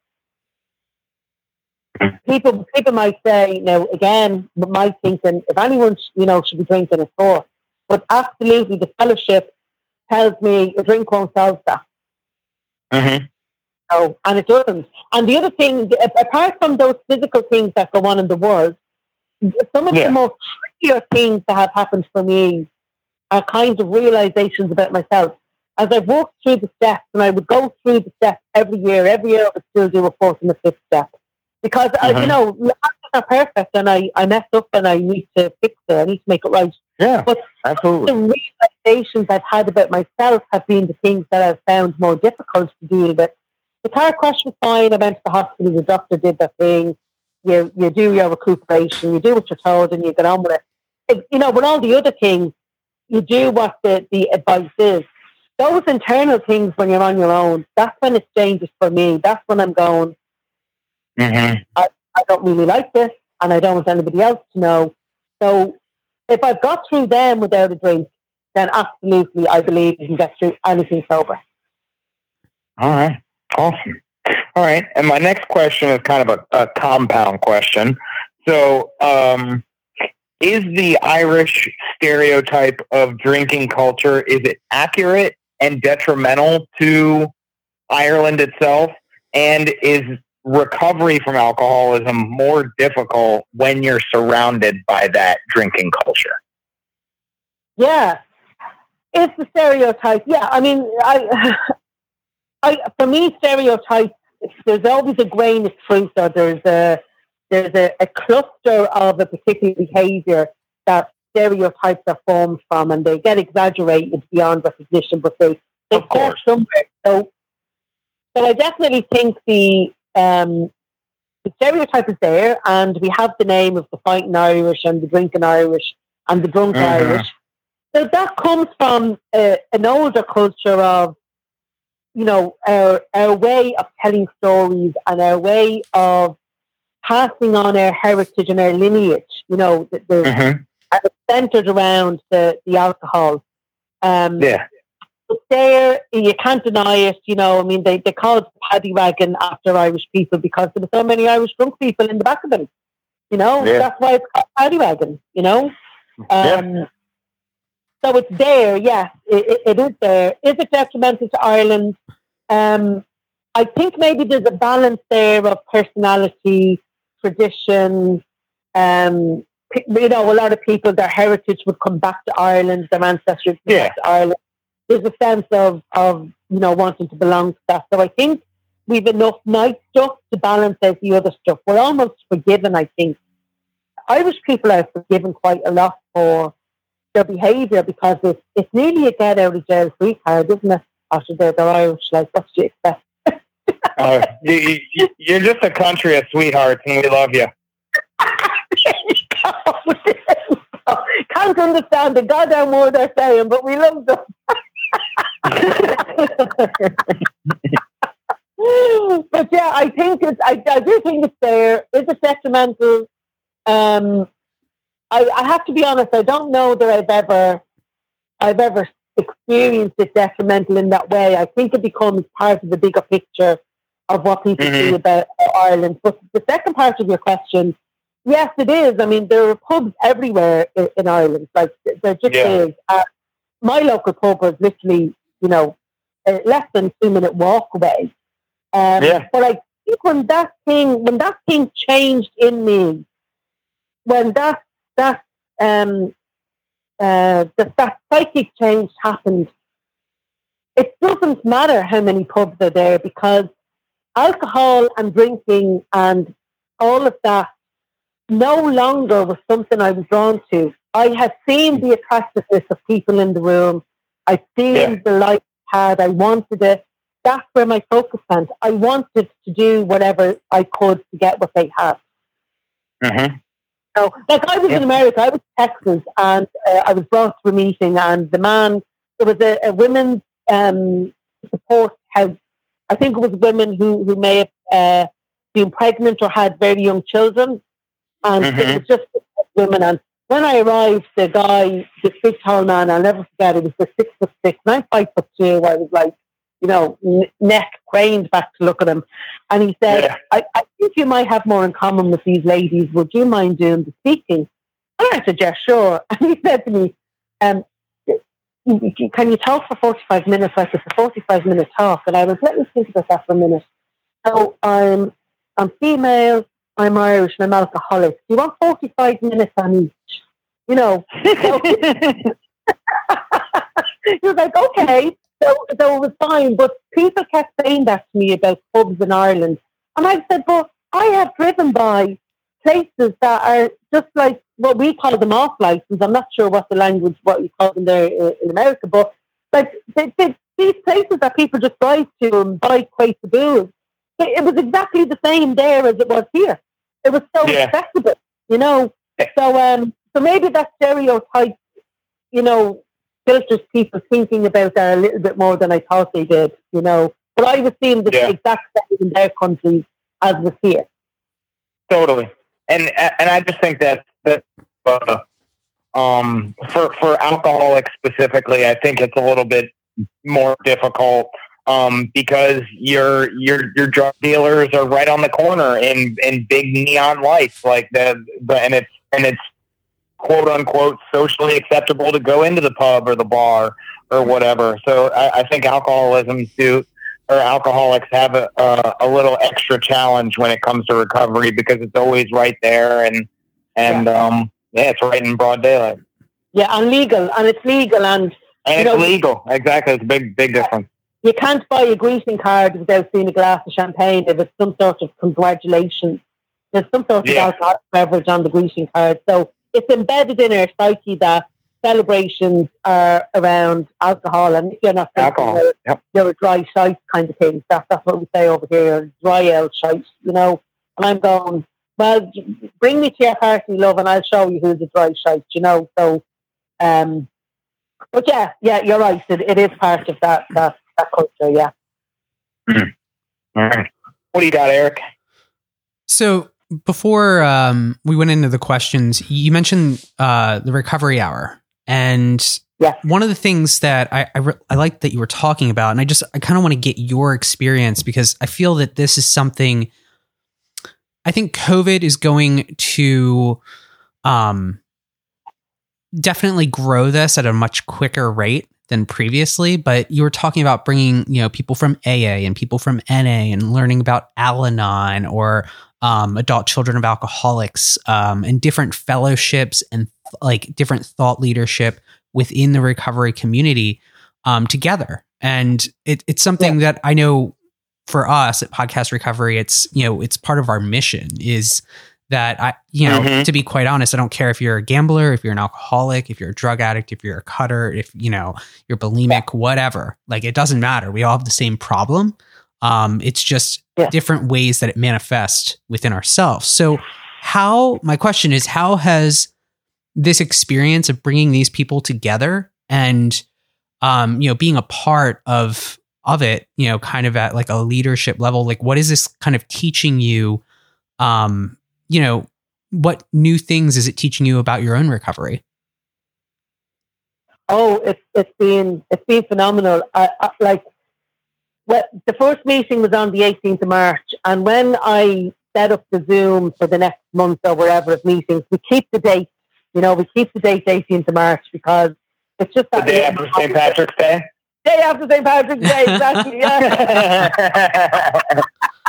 people people might say, now again, my thinking, if anyone you know should be drinking, it's for. But absolutely, the fellowship tells me a drink won't solve that. Mm-hmm. And it doesn't. And the other thing, apart from those physical things that go on in the world, some of Yeah. the most trickier things that have happened for me are kind of realizations about myself. As I've walked through the steps, and I would go through the steps every year, every year I would still do a fourth and a fifth step. Because, I, Mhm. you know, life is not perfect, and I, I messed up and I need to fix it. I need to make it right. Yeah, But absolutely. the realizations I've had about myself have been the things that I've found more difficult to deal with. The car crash was fine. I went to the hospital. The doctor did the thing. You you do your recuperation. You do what you're told, and you get on with it. It- You know, with all the other things, you do what the, the advice is. Those internal things, when you're on your own, that's when it's dangerous for me. That's when I'm going. Mm-hmm. I don't really like this, and I don't want anybody else to know. So if I've got through them without a drink, then absolutely, I believe you can get through anything sober. All right. Awesome. All right. And my next question is kind of a, a compound question. So, um, is the Irish stereotype of drinking culture is it accurate and detrimental to Ireland itself? And is recovery from alcoholism more difficult when you're surrounded by that drinking culture? Yeah, it's the stereotype. Yeah, I mean, I, I for me, stereotypes. There's always a grain of truth, or there's a there's a, a cluster of a particular behaviour that stereotypes are formed from, and they get exaggerated beyond recognition, but they they Of course. somewhere. So, so I definitely think the um, the stereotype is there, and we have the name of the fighting Irish and the drinking Irish and the drunk Mhm. Irish. So that comes from uh, an older culture of, you know, our our way of telling stories and our way of passing on our heritage and our lineage. You know, the, the, Mm-hmm. and centered around the the alcohol. Um, Yeah. it's there, you can't deny it. You know, I mean, they they called the paddy wagon after Irish people because there were so many Irish drunk people in the back of them. You know, Yeah. that's why it's called paddy wagon. You know. Yeah. Um, So it's there, yes, it, it, it is there. Is it detrimental to Ireland? Um, I think maybe there's a balance there of personality, tradition. Um, you know, a lot of people, their heritage would come back to Ireland, their would come Yeah. back to Ireland. There's a sense of, of, you know, wanting to belong to that. So I think we've enough nice stuff to balance out the other stuff. We're almost forgiven, I think. Irish people are forgiven quite a lot for their behaviour because it's, it's nearly a get out of jail free card, isn't it? After they're, they're Irish, like, what do you expect? Uh, you, you're just a country of sweethearts, and we love you. Can't understand the goddamn word they're saying, but we love them. but yeah, I think it's, I, I do think it's there. Is it detrimental? Um, I, I have to be honest. I don't know that I've ever, I've ever experienced it detrimental in that way. I think it becomes part of the bigger picture of what people Mhm. see about Ireland. But the second part of your question, yes, it is. I mean, there are pubs everywhere in, in Ireland. Like there just Yeah. is. Uh, my local pub was literally, you know, less than two minute walk away. Um, Yeah. But I think when that thing, when that thing changed in me, when that that um uh that, that psychic change happened, it doesn't matter how many pubs are there because alcohol and drinking and all of that no longer was something I was drawn to. I had seen the attractiveness of people in the room. I'd seen Yeah. the light had. I wanted it. That's where my focus went. I wanted to do whatever I could to get what they had. Mm-hmm. So, like I was Yeah. in America, I was in Texas, and uh, I was brought to a meeting, and the man there was a, a women's um, support house. I think it was women who who may have uh, been pregnant or had very young children, and it Mhm. was just women. And when I arrived, the guy, this big tall man, I'll never forget. It was the six foot six, and I'm five foot two. I was like, you know, n- neck craned back to look at him. And he said, Yeah. I, I think you might have more in common with these ladies. Would you mind doing the speaking? And I said, yeah, sure. And he said to me, um, can you talk for 45 minutes like it's a 45 minute talk? And I was, let me think about that for a minute. So I'm, I'm female, I'm Irish, and I'm alcoholic. Do you want 45 minutes on each? You know, he was like, okay. So, so it was fine. But people kept saying that to me about pubs in Ireland. And I said, well, I have driven by places that are just like what we call them off license. I'm not sure what the language, what you call them there in, in America, but like they, they, these places that people just drive to and buy crates of booze. It, it was exactly the same there as it was here. It was so Yeah. accessible, you know. So, um, so maybe that stereotype, you know, filters people thinking about that a little bit more than I thought they did, you know. But I was seeing the Yeah. exact same in their countries as was here. Totally, and and I just think that that uh, um for for alcoholics specifically, I think it's a little bit more difficult um because your your your drug dealers are right on the corner in in big neon lights like the, the and it's and it's quote unquote socially acceptable to go into the pub or the bar or whatever. So I, I think alcoholism do or alcoholics have a, a, a little extra challenge when it comes to recovery because it's always right there and and um yeah it's right in broad daylight Yeah, and legal, and it's legal, and and it's know- legal exactly it's a big big difference you can't buy a greeting card without seeing a glass of champagne if it's some sort of congratulations. There's some sort Yeah. of alcoholic beverage on the greeting card. So it's embedded in our psyche that celebrations are around alcohol. And if you're not drinking, alcohol you're, yep you're a dry shite kind of thing. That, that's what we say over here, dry out shite, you know. And I'm going, well, bring me to your party, love, and I'll show you who's a dry shite, you know. So, um, but yeah, yeah, you're right. It, it is part of that, that, that culture, yeah. all right what do you got eric So before um, we went into the questions, you mentioned uh, the recovery hour, and Yes. one of the things that I I, re- I like that you were talking about, and I just I kind of want to get your experience because I feel that this is something. I think COVID is going to um, definitely grow this at a much quicker rate than previously. But you were talking about bringing you know people from AA and people from NA and learning about Al-Anon or um, adult children of alcoholics um, and different fellowships and like different thought leadership within the recovery community um, together. And it, it's something that I know for us at Podcast Recovery, it's you know it's part of our mission is that I you know Mhm. to be quite honest, I don't care if you're a gambler, if you're an alcoholic, if you're a drug addict, if you're a cutter, if you know you're bulimic, whatever. Like it doesn't matter. We all have the same problem. Um, it's just Yeah. different ways that it manifests within ourselves. So, how my question is, how has this experience of bringing these people together and um, you know being a part of of it, you know, kind of at like a leadership level, like what is this kind of teaching you? Um, you know, what new things is it teaching you about your own recovery? Oh, it's it's been it's been phenomenal. I, I, like, well, the first meeting was on the 18th of March, and when I set up the Zoom for the next month or wherever of meetings, we keep the date. You know, we keep the date 18th of March because it's just the that day after st patrick's day day after St. Patrick's Day, exactly. Yeah.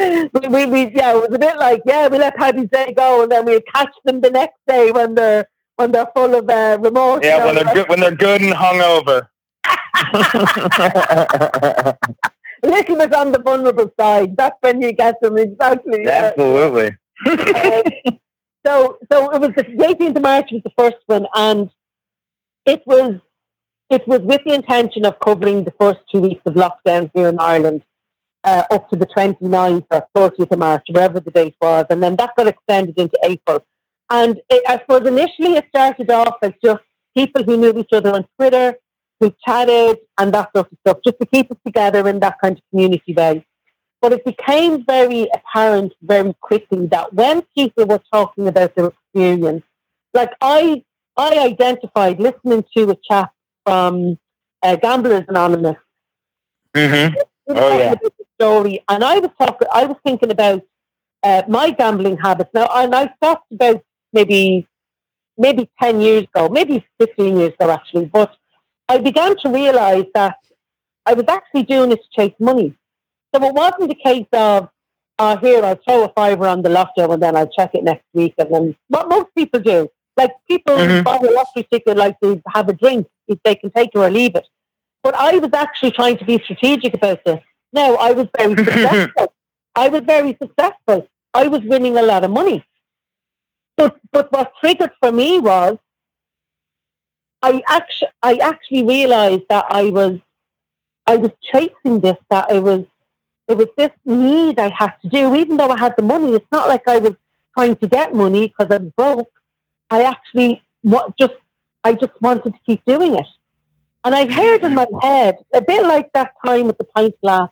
we, we, we, yeah, it was a bit like, yeah, we let Paddy's Day go, and then we catch them the next day when they're when they're full of uh, remorse. yeah when they're good when they're good and hungover little bit on the vulnerable side. That's when you get them exactly. yeah. absolutely Um, so, so it was the 18th of March was the first one, and it was it was with the intention of covering the first two weeks of lockdown here in Ireland. Uh, up to the 29th or 30th of March, wherever the date was, and then that got extended into April. And it, I suppose initially it started off as just people who knew each other on Twitter, who chatted and that sort of stuff, just to keep us together in that kind of community way. But it became very apparent very quickly that when people were talking about their experience, like I, I identified listening to a chat from uh, Gamblers Anonymous Mm-hmm. Oh, yeah. Story, and I was talking. I was thinking about uh, my gambling habits now, and I stopped about maybe maybe ten years ago, maybe fifteen years ago, actually. But I began to realise that I was actually doing it to chase money. So it wasn't the case of, uh, here, I'll throw a fiver on the lotto and then I'll check it next week. And then what most people do, like people Mhm. buy a lottery ticket like they have a drink, if they can take it or leave it. But I was actually trying to be strategic about this. Now, I was very successful. I was very successful. I was winning a lot of money. But, but what triggered for me was I actually, I actually realized that I was, I was chasing this, that it was, it was this need I had to do, even though I had the money. It's not like I was trying to get money because I'm broke. I actually what just, I just wanted to keep doing it. And I heard in my head, a bit like that time with the pint glass,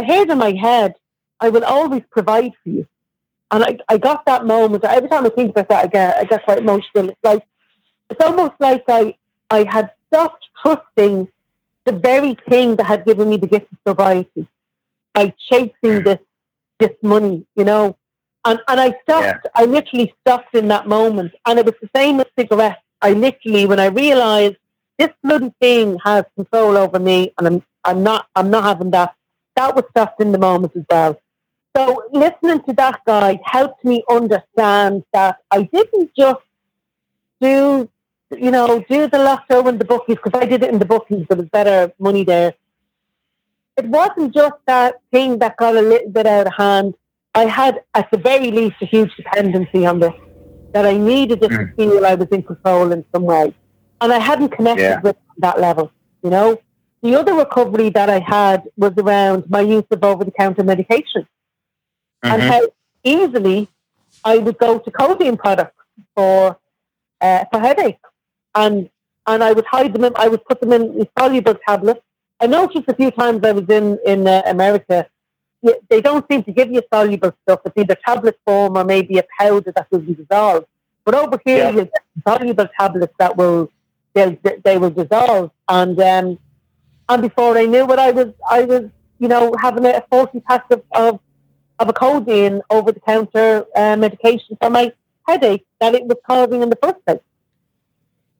I heard in my head, I will always provide for you. And I, I got that moment. Every time I think about that, I get, I get quite emotional. It's like, it's almost like I, I had stopped trusting the very thing that had given me the gift of sobriety by chasing hmm. this this money, you know. And and I stopped. I literally stopped in that moment. And it was the same with cigarettes. I literally, when I realised this bloody thing has control over me, and I'm I'm not I'm not having that. That was stopped in the moment as well. So listening to that guy helped me understand that I didn't just do you know, do the lotto and the bookies because I did it in the bookies. There was better money there. It wasn't just that thing that got a little bit out of hand. I had, at the very least, a huge dependency on this. That I needed it to Mm. feel I was in control in some way, and I hadn't connected Yeah. with that level. You know, the other recovery that I had was around my use of over-the-counter medication and Mhm. how easily I would go to codeine products for uh, for headache, and and I would hide them. In, I would put them in soluble tablets. I noticed a few times I was in in uh, America, they don't seem to give you soluble stuff. It's either tablet form or maybe a powder that will be dissolved. But over here, Yeah. you get soluble tablets that will they they will dissolve, and um, and before I knew it, I was I was you know having a forty pack of, of of a codeine over the counter uh, medication for my headache that it was causing in the first place.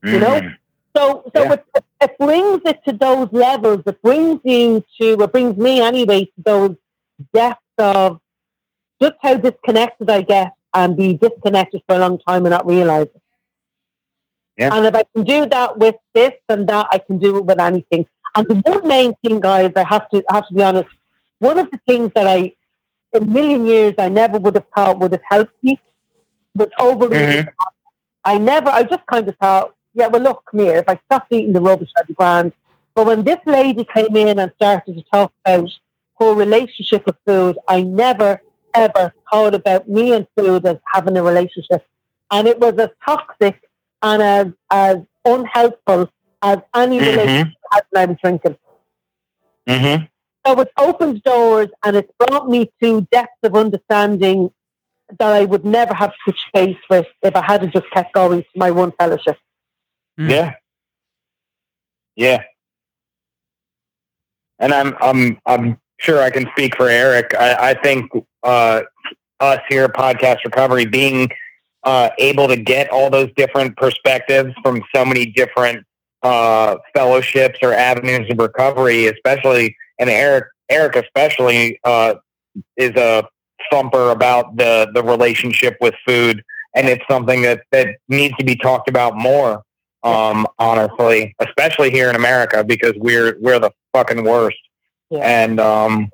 you know? Mhm. So, so Yeah. it, it brings it to those levels. It brings you to, it brings me anyway to those depths of just how disconnected I get and be disconnected for a long time and not realize it. Yeah. And if I can do that with this and that, I can do it with anything. And the one main thing, guys, I have to I have to be honest. One of the things that I, in a million years, I never would have thought would have helped me was overeating. Mhm. I never, I just kind of thought, yeah, well, look, come here. If I stopped eating the rubbish, I'd be grand. But when this lady came in and started to talk about her relationship with food, I never, ever thought about me and food as having a relationship. And it was as toxic and as, as unhelpful as any Mhm. relationship I had when I was drinking. Mhm. So it's opened doors and it's brought me to depths of understanding that I would never have touched base with if I hadn't just kept going to my one fellowship. Mm. Yeah. Yeah. And I'm I'm I'm sure I can speak for Eric. I, I think uh, us here at Podcast Recovery being uh, able to get all those different perspectives from so many different uh, fellowships or avenues of recovery, especially and Eric Eric especially uh, is a thumper about the the relationship with food, and it's something that that needs to be talked about more um, honestly, especially here in America because we're we're the fucking worst. Yeah. And um,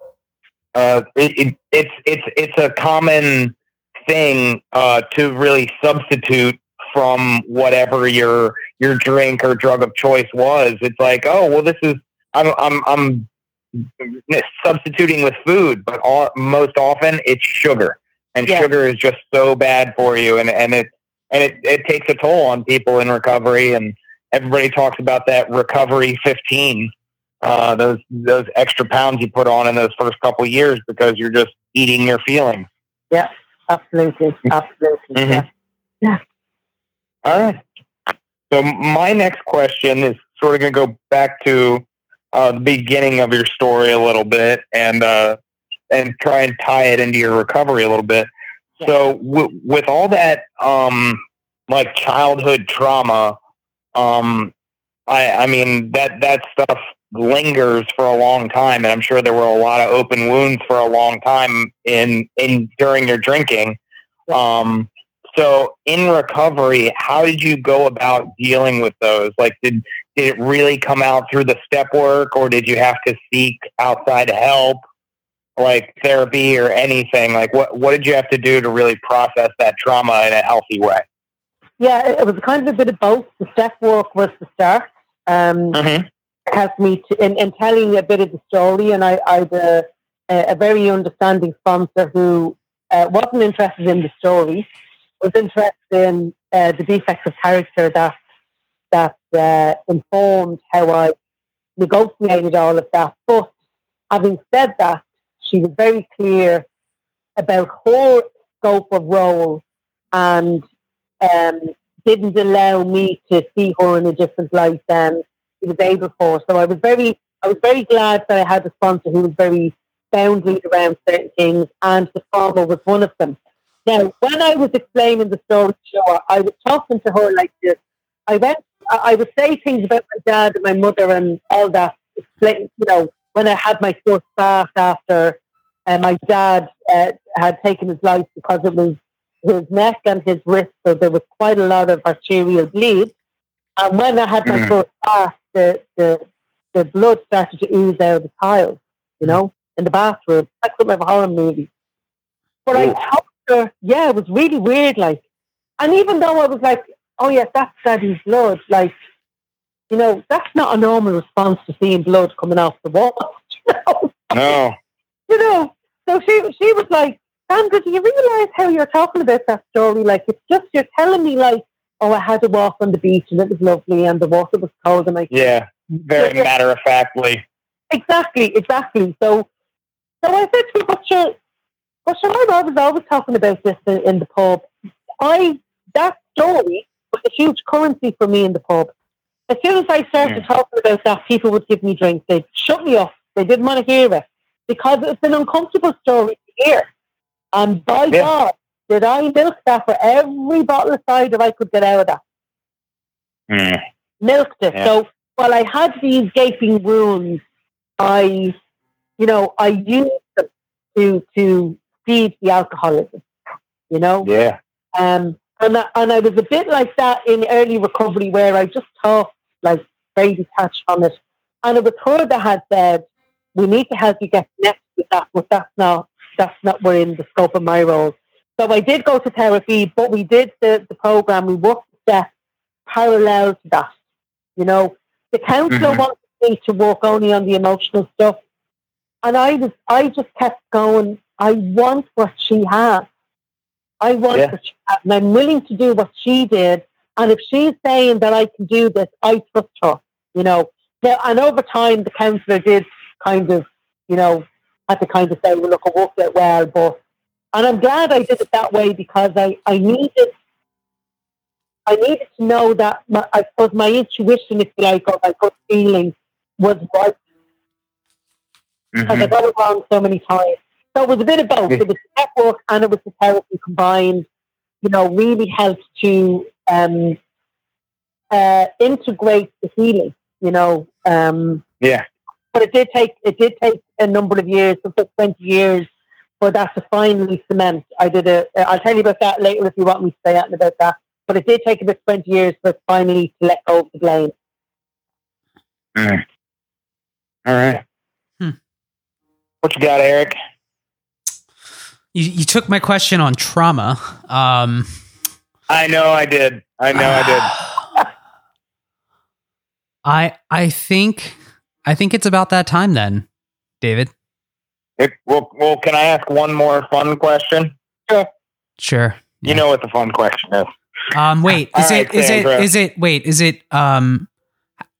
uh, it, it, it's it's it's a common thing uh, to really substitute from whatever your your drink or drug of choice was. It's like, oh well, this is I'm I'm I'm substituting with food, but all, most often it's sugar, and Yeah. sugar is just so bad for you, and and it and it, it takes a toll on people in recovery and everybody talks about that recovery 15 uh, those those extra pounds you put on in those first couple of years because you're just eating your feelings Absolutely. Absolutely. Mhm. Yeah. All right so my next question is sort of going to go back to uh, the beginning of your story a little bit and uh, and try and tie it into your recovery a little bit. So w- with all that um, like childhood trauma, um, I I mean that that stuff lingers for a long time, and I'm sure there were a lot of open wounds for a long time in in during your drinking. Um, so in recovery, how did you go about dealing with those? Like, did did it really come out through the step work, or did you have to seek outside help, like therapy or anything? Like, what what did you have to do to really process that trauma in a healthy way? Yeah, it was kind of a bit of both. The step work was the start. Um, Mm-hmm. helped me to, in, in telling a bit of the story, and I, I had a, a very understanding sponsor who uh, wasn't interested in the story, was interested in uh, the defects of character that that uh, informed how I negotiated all of that. But having said that, she was very clear about her scope of role and um, didn't allow me to see her in a different light than he was able for. So I was very, I was very glad that I had a sponsor who was very boundaried around certain things, and the trauma was one of them. Now, when I was explaining the story to her, I was talking to her like this. I went, I I would say things about my dad and my mother and all that. Explain, you know, when I had my first bath after uh, my dad uh, had taken his life because it was his neck and his wrist, so there was quite a lot of arterial bleed. And when I had my Mhm. first bath, the, the the blood started to ooze out of the tiles, you know, in the bathroom. Some of a horror movie. But I Ooh. told her, yeah, it was really weird. Like, and even though I was like, oh yeah, that's daddy's blood, like, you know, that's not a normal response to seeing blood coming off the wall. You know, No. you know. So she she was like, Sandra, do you realise how you're talking about that story? Like, it's just you're telling me like, oh, I had to walk on the beach and it was lovely and the water was cold and I Yeah. Very matter of factly. Exactly, exactly. So, so I said to her, but sure, but sure, I was always talking about this in, in the pub. I, that story was a huge currency for me in the pub. As soon as I started talking about that, people would give me drinks. They'd shut me off. They didn't want to hear it because it's an uncomfortable story to hear. And by Yeah. God, did I milk that for every bottle of cider I could get out of that Mm. milked it. Yeah. So while I had these gaping wounds, I, you know, I used them to to feed the alcoholism. You know, Yeah. um, and I, and I was a bit like that in early recovery, where I just talked like very detached from it. And it was her that had said, "We need to help you get next with that, but that's not that's not within the scope of my role." So I did go to therapy, but we did the, the program. We worked the steps parallel to that. You know, the counselor Mhm. wanted me to work only on the emotional stuff, and I was I just kept going. I want what she has. I want Yeah. what she has, and I'm willing to do what she did. And if she's saying that I can do this, I trust her. You know, now, and over time, the counsellor did kind of, you know, had to kind of say, well, look, I worked it well, but, and I'm glad I did it that way because I, I needed, I needed to know that my, I suppose my intuition, if you like, or my gut feeling was right because I got it wrong so many times. So it was a bit of both. It was the network and it was the therapy combined, you know, really helped to um, uh, integrate the healing, you know. Um, Yeah. but it did take it did take a number of years, it took twenty years for that to finally cement. I did a I'll tell you about that later if you want me to say anything about that. But it did take about twenty years for it finally to let go of the blame. Mm. All right. Hmm. What you got, Eric? You, you took my question on trauma. Um, I know I did. I know I did. I I think I think it's about that time then, David. It, well, well, can I ask one more fun question? Sure. You know what the fun question is. Um, wait, is All it right, is it Sandra. is it wait is it um,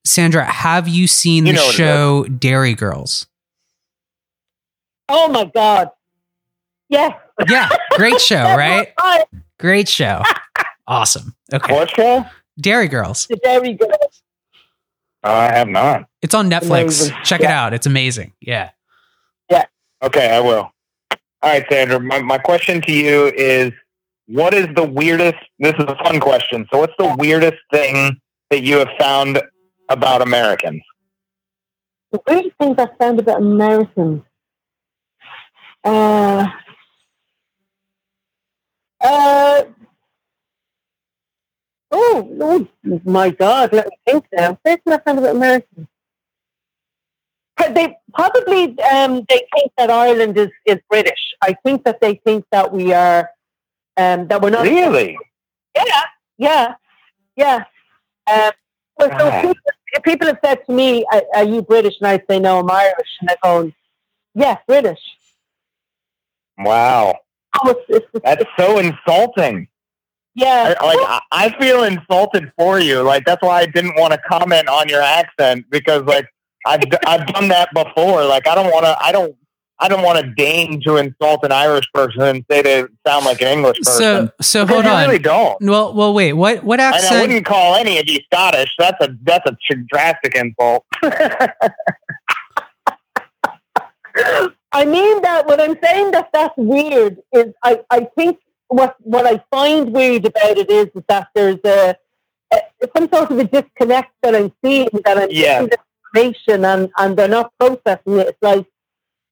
Sandra? Have you seen You the know what it show Derry Girls? Oh my God. Yes. Yeah, great show, right? Right. Great show. Awesome. Okay, What show? Derry Girls. The Derry Girls. I have not. It's on Netflix. Amazing. Check it out. It's amazing. Yeah. Yeah. Okay, I will. All right, Sandra. My, my question to you is what is the weirdest this is a fun question. So what's the weirdest thing that you have found about Americans? The weirdest things I found about Americans. Uh, uh, oh, oh, my God, let me think now. Weirdest thing I found about Americans. They probably um, they think that Ireland is, is British. I think that they think that we are um, that we're not Really? yeah, yeah, yeah. Um, well, so Ah. people, people have said to me, are, "Are you British?" And I say, "No, I'm Irish." And they're going, "Yeah, British." Wow. Oh, it's, it's, it's, That's so insulting. yeah. I, like I, I feel insulted for you. Like that's why I didn't want to comment on your accent because like I've I've done that before. Like I don't want to. I don't. I don't want to deign to insult an Irish person and say they sound like an English person. So so hold on. I really don't. Well, well, wait. What what And I accent? wouldn't call any of you Scottish. That's a that's a drastic insult. I mean that what I'm saying that that's weird is I, I think what what I find weird about it is, is that there's a, a some sort of a disconnect that I'm seeing that I'm Yeah. the information and, and they're not processing it. It's like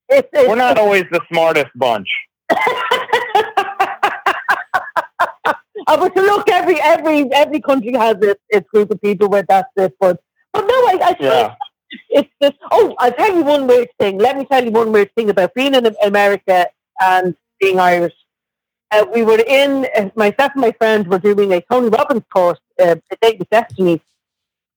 it's, it's We're not always the smartest bunch. Oh, but to look, every every every country has its, its group of people where that's it. But but no, I, I Yeah. It's just oh, I'll tell you one weird thing. Let me tell you one weird thing about being in America and being Irish. Uh, we were in uh, myself and my friend were doing a Tony Robbins course, uh, a date with destiny,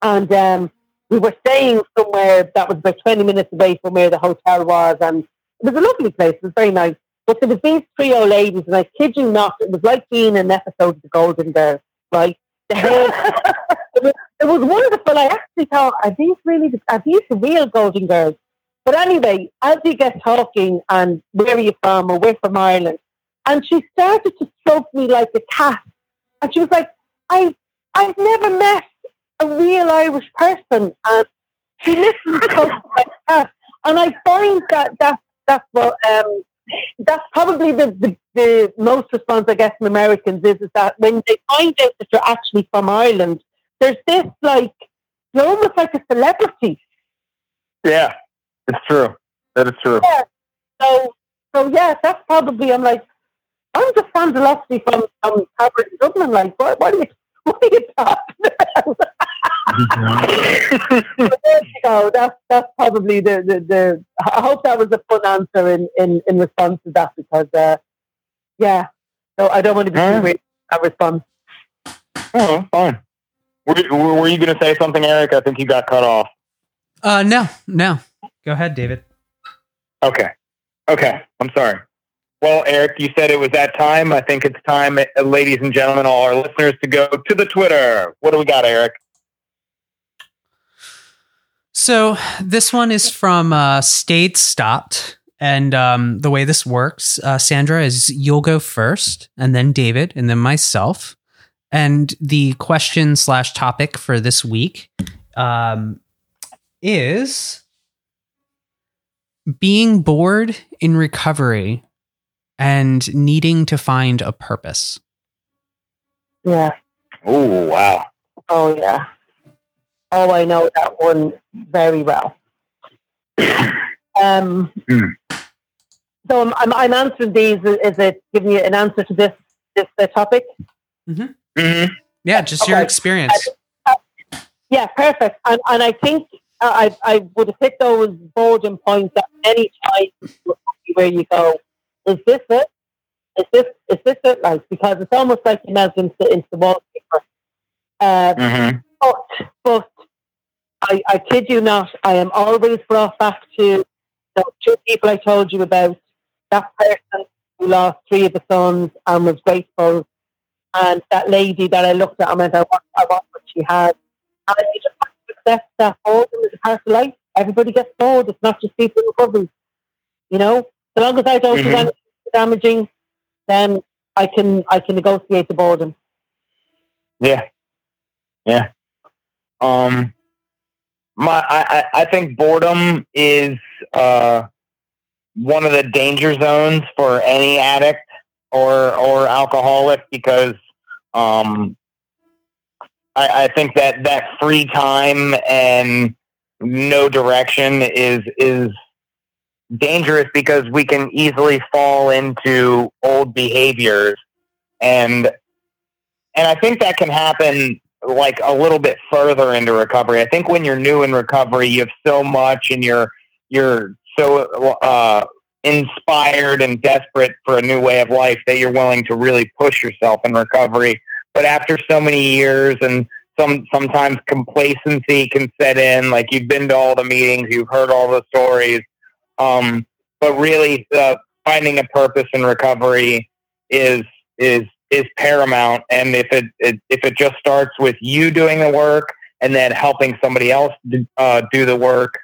and um, we were staying somewhere that was about twenty minutes away from where the hotel was, and it was a lovely place. It was very nice. But there was these three old ladies, and I kid you not, it was like being in an episode of The Golden Girls, right? The hair, it, it was wonderful. I actually thought, are these really, are these the real Golden Girls? But anyway, as we get talking, and where are you from, we're from Ireland, and she started to stroke me like a cat, and she was like, I, I've never met a real Irish person, and she listened to like that, and I find that that that's what um, that's probably the, the, the most response I get from Americans is, is that when they find out that you're actually from Ireland, there's this like you're almost like a celebrity. Yeah, it's true. That is true. So so yeah, that's probably I'm like I'm just Sandra Lofty from from Harvard in Dublin. Like what what are you what are you talking about? But there you go. That's that's probably the, the, the I hope that was a fun answer in, in, in response to that because uh, yeah. So I don't want to be Yeah. too weird. I respond. oh, fine. Were, were were you going to say something, Eric? I think you got cut off. Uh, no, no. Go ahead, David. Okay. Okay. I'm sorry. Well, Eric, you said it was that time. I think it's time, uh, ladies and gentlemen, all our listeners, to go to the Twitter. What do we got, Eric? So this one is from uh, Stayed Stopped. And um, the way this works, uh, Sandra, is you'll go first, and then David, and then myself. And the question slash topic for this week um, is being bored in recovery and needing to find a purpose. Yeah. Oh, wow. Oh yeah. Oh, I know that one very well. Um, Hmm. so I'm, I'm, I'm answering these. Is it giving you an answer to this this uh, topic? Hmm Yeah, just your Okay. experience. Yeah, perfect. And, and I think uh, I, I would have hit those boredom points at any time where you go, is this it? Is this is this it? Like because it's almost like you melt into into the wallpaper. Uh, hmm but but I, I kid you not, I am always brought back to the two people I told you about. That person who lost three of the sons and was grateful, and that lady that I looked at and went, I want, I want what she had. And you just have to accept that boredom is a part of life. Everybody gets bored. It's not just people in recovery. You know, so long as I don't do Mhm. anything damaging, then I can I can negotiate the boredom. Yeah. Yeah. Um, my I, I think boredom is uh, one of the danger zones for any addict or or alcoholic because um, I, I think that that free time and no direction is is dangerous because we can easily fall into old behaviors and and I think that can happen like a little bit further into recovery. I think when you're new in recovery, you have so much and you're you're so uh, inspired and desperate for a new way of life that you're willing to really push yourself in recovery. But after so many years and some sometimes complacency can set in, like you've been to all the meetings, you've heard all the stories. Um, but really, uh, finding a purpose in recovery is is is paramount. And if it, it, if it just starts with you doing the work and then helping somebody else uh, do the work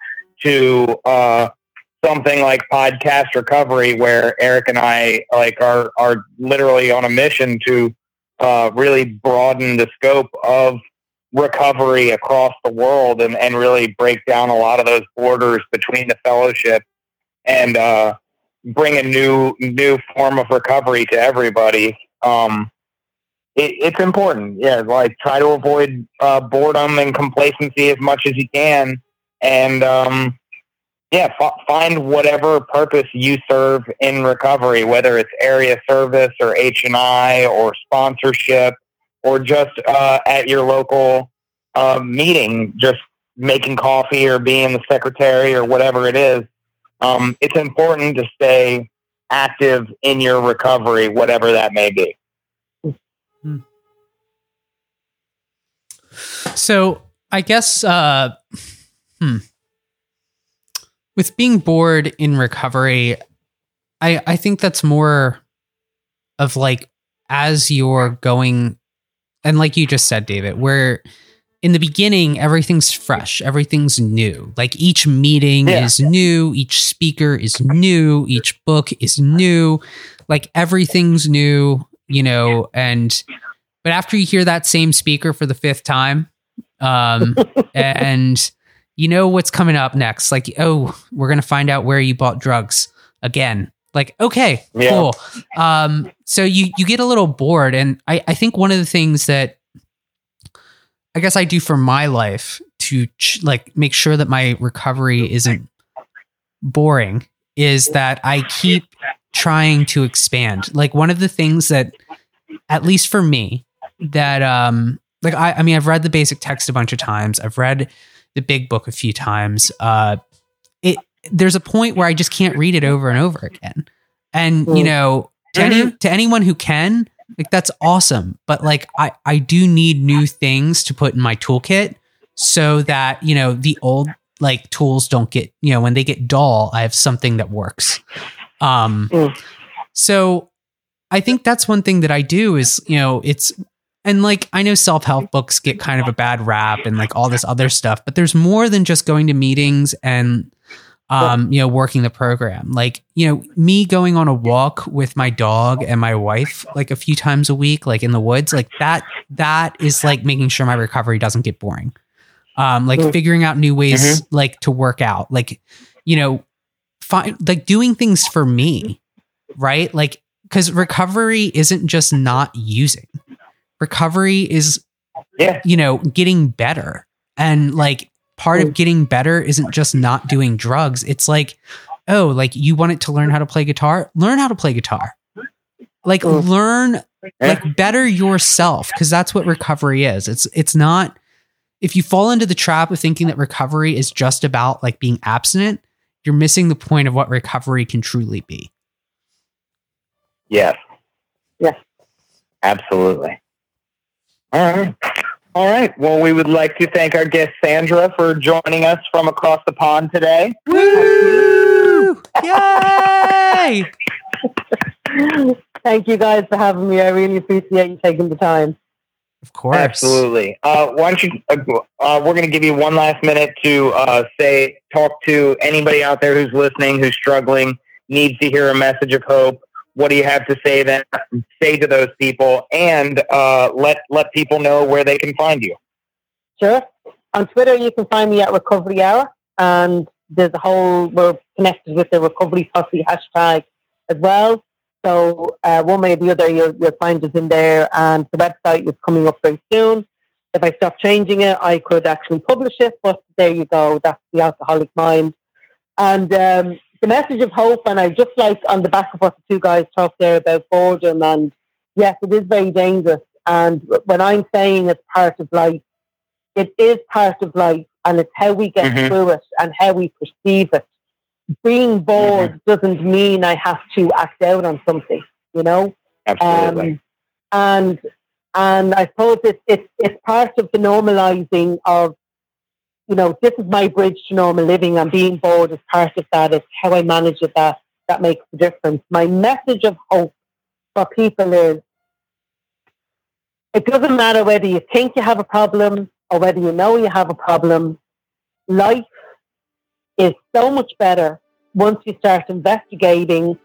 to uh, something like podcast recovery, where Eric and I like are are literally on a mission to uh, really broaden the scope of recovery across the world and, and really break down a lot of those borders between the fellowship and uh, bring a new new form of recovery to everybody um, it, it's important. Yeah, like try to avoid uh, boredom and complacency as much as you can, and um, yeah, f- find whatever purpose you serve in recovery, whether it's area service or H and I or sponsorship or just uh, at your local uh, meeting, just making coffee or being the secretary or whatever it is. Um, it's important to stay active in your recovery, whatever that may be. Hmm. So I guess, uh, hmm, with being bored in recovery, I I think that's more of like as you're going, and like you just said, David, where in the beginning everything's fresh everything's new like each meeting yeah. is new each speaker is new each book is new like everything's new you know and but after you hear that same speaker for the fifth time um and you know what's coming up next like oh we're gonna find out where you bought drugs again like okay yeah. cool um so you you get a little bored and i i think one of the things that I guess I do for my life to ch- like make sure that my recovery isn't boring is that I keep trying to expand. Like one of the things that at least for me that um like I I mean I've read the basic text a bunch of times. I've read the big book a few times. Uh it there's a point where I just can't read it over and over again. And you mm. know, to any mm-hmm. to anyone who can, like that's awesome. But like I I do need new things to put in my toolkit so that, you know, the old like tools don't get, you know, when they get dull, I have something that works. Um mm. so I think that's one thing that I do is, you know, it's and like I know self-help books get kind of a bad rap and like all this other stuff, but there's more than just going to meetings and um, you know, working the program. Like, you know, me going on a walk with my dog and my wife like a few times a week, like in the woods, like that, that is like making sure my recovery doesn't get boring. Um, like mm-hmm. figuring out new ways mm-hmm. like to work out, like, you know, find like doing things for me, right? Like, cause recovery isn't just not using. Recovery is, yeah. you know, getting better and like part of mm. getting better isn't just not doing drugs. It's like, oh, like you wanted to learn how to play guitar? Learn how to play guitar. Like mm. learn like better yourself because that's what recovery is. It's it's not if you fall into the trap of thinking that recovery is just about like being abstinent, you're missing the point of what recovery can truly be. Yes. Yes. Absolutely. All right. All right. Well, we would like to thank our guest Sandra for joining us from across the pond today. Woo! Yay! thank you guys for having me. I really appreciate you taking the time. Of course. Absolutely. Uh, why don't you? Uh, uh, we're going to give you one last minute to uh, say, talk to anybody out there who's listening, who's struggling, needs to hear a message of hope what do you have to say that say to those people and uh, let let people know where they can find you sure on Twitter, you can find me at Recovery Hour, and there's a whole we're connected with the Recovery Posse hashtag as well. So uh, one way or the other, you'll, you'll find us in there, and the website is coming up very soon. If I stop changing it, I could actually publish it, but there you go. That's the alcoholic mind. And um, the message of hope, and I just like on the back of what the two guys talked there about boredom, and yes, it is very dangerous. And when I'm saying it's part of life, it is part of life, and it's how we get Mhm. through it and how we perceive it. Being bored doesn't mean I have to act out on something, you know. Absolutely. Um, and and I suppose it's it's it's part of the normalizing of, you know, this is my bridge to normal living, and being bored is part of that. It's how I manage it that that makes the difference. My message of hope for people is, it doesn't matter whether you think you have a problem or whether you know you have a problem. Life is so much better once you start investigating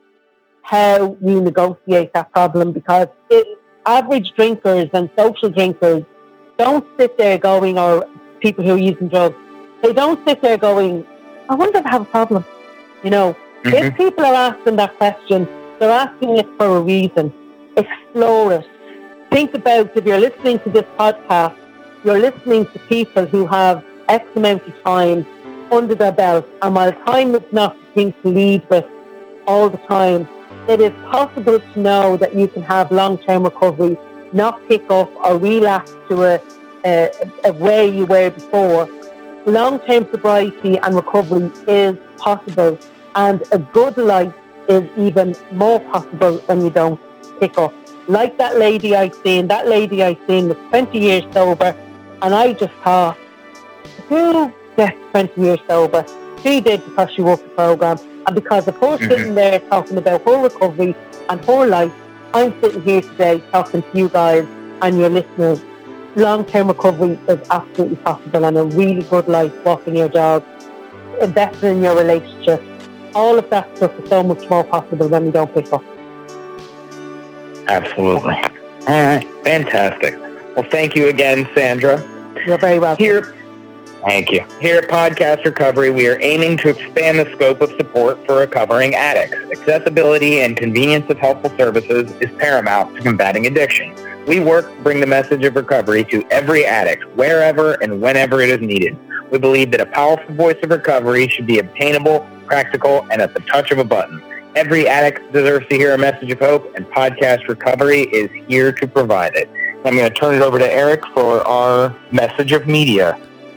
how you negotiate that problem because it, average drinkers and social drinkers don't sit there going, or people who are using drugs, they don't sit there going, I wonder if I have a problem. You know, Mhm. if people are asking that question, they're asking it for a reason. Explore it. Think about if you're listening to this podcast, you're listening to people who have X amount of time under their belt. And while time is not the thing to lead with all the time, it is possible to know that you can have long-term recovery, not pick up or relapse to a, a, a way you were before. Long-term sobriety and recovery is possible, and a good life is even more possible when you don't pick up. Like that lady I seen, that lady I seen was 20 years sober, and I just thought, who gets 20 years sober? She did because she worked the program, and because of her Mhm. sitting there talking about her recovery and her life, I'm sitting here today talking to you guys and your listeners. Long-term recovery is absolutely possible, and a really good life, walking your dog, investing in your relationship, all of that stuff is so much more possible when we don't pick up. Absolutely. All right. Fantastic. Well, thank you again, Sandra. You're very welcome. Here, thank you. Here at Podcast Recovery, we are aiming to expand the scope of support for recovering addicts. Accessibility and convenience of helpful services is paramount to combating addiction. We work to bring the message of recovery to every addict, wherever and whenever it is needed. We believe that a powerful voice of recovery should be obtainable, practical, and at the touch of a button. Every addict deserves to hear a message of hope, and Podcast Recovery is here to provide it. I'm going to turn it over to Eric for our message of media.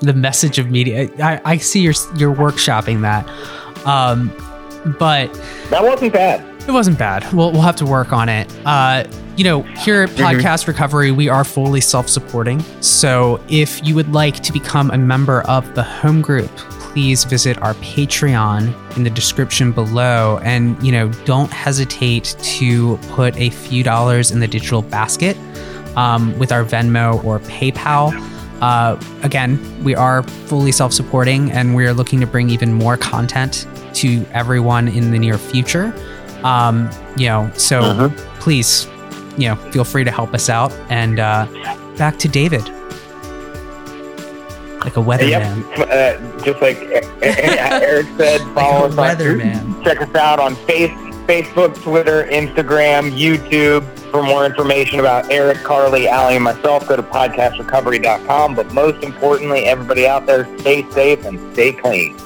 the message of media. I, I see you're you're workshopping that, um, but That wasn't bad. It wasn't bad. We'll we'll have to work on it. Uh, you know, here at Podcast Recovery, we are fully self-supporting. So if you would like to become a member of the home group, please visit our Patreon in the description below, and you know, don't hesitate to put a few dollars in the digital basket um, with our Venmo or PayPal. Uh, again, we are fully self supporting and we are looking to bring even more content to everyone in the near future. Um, you know, so Uh-huh. please, you know, feel free to help us out. And uh, back to David. Like a weatherman. Yep. Uh, just like Eric said, follow us Like on weatherman. check us out on face, Facebook, Twitter, Instagram, YouTube. For more information about Eric, Carly, Allie, and myself, go to podcastrecovery.com. But most importantly, everybody out there, stay safe and stay clean.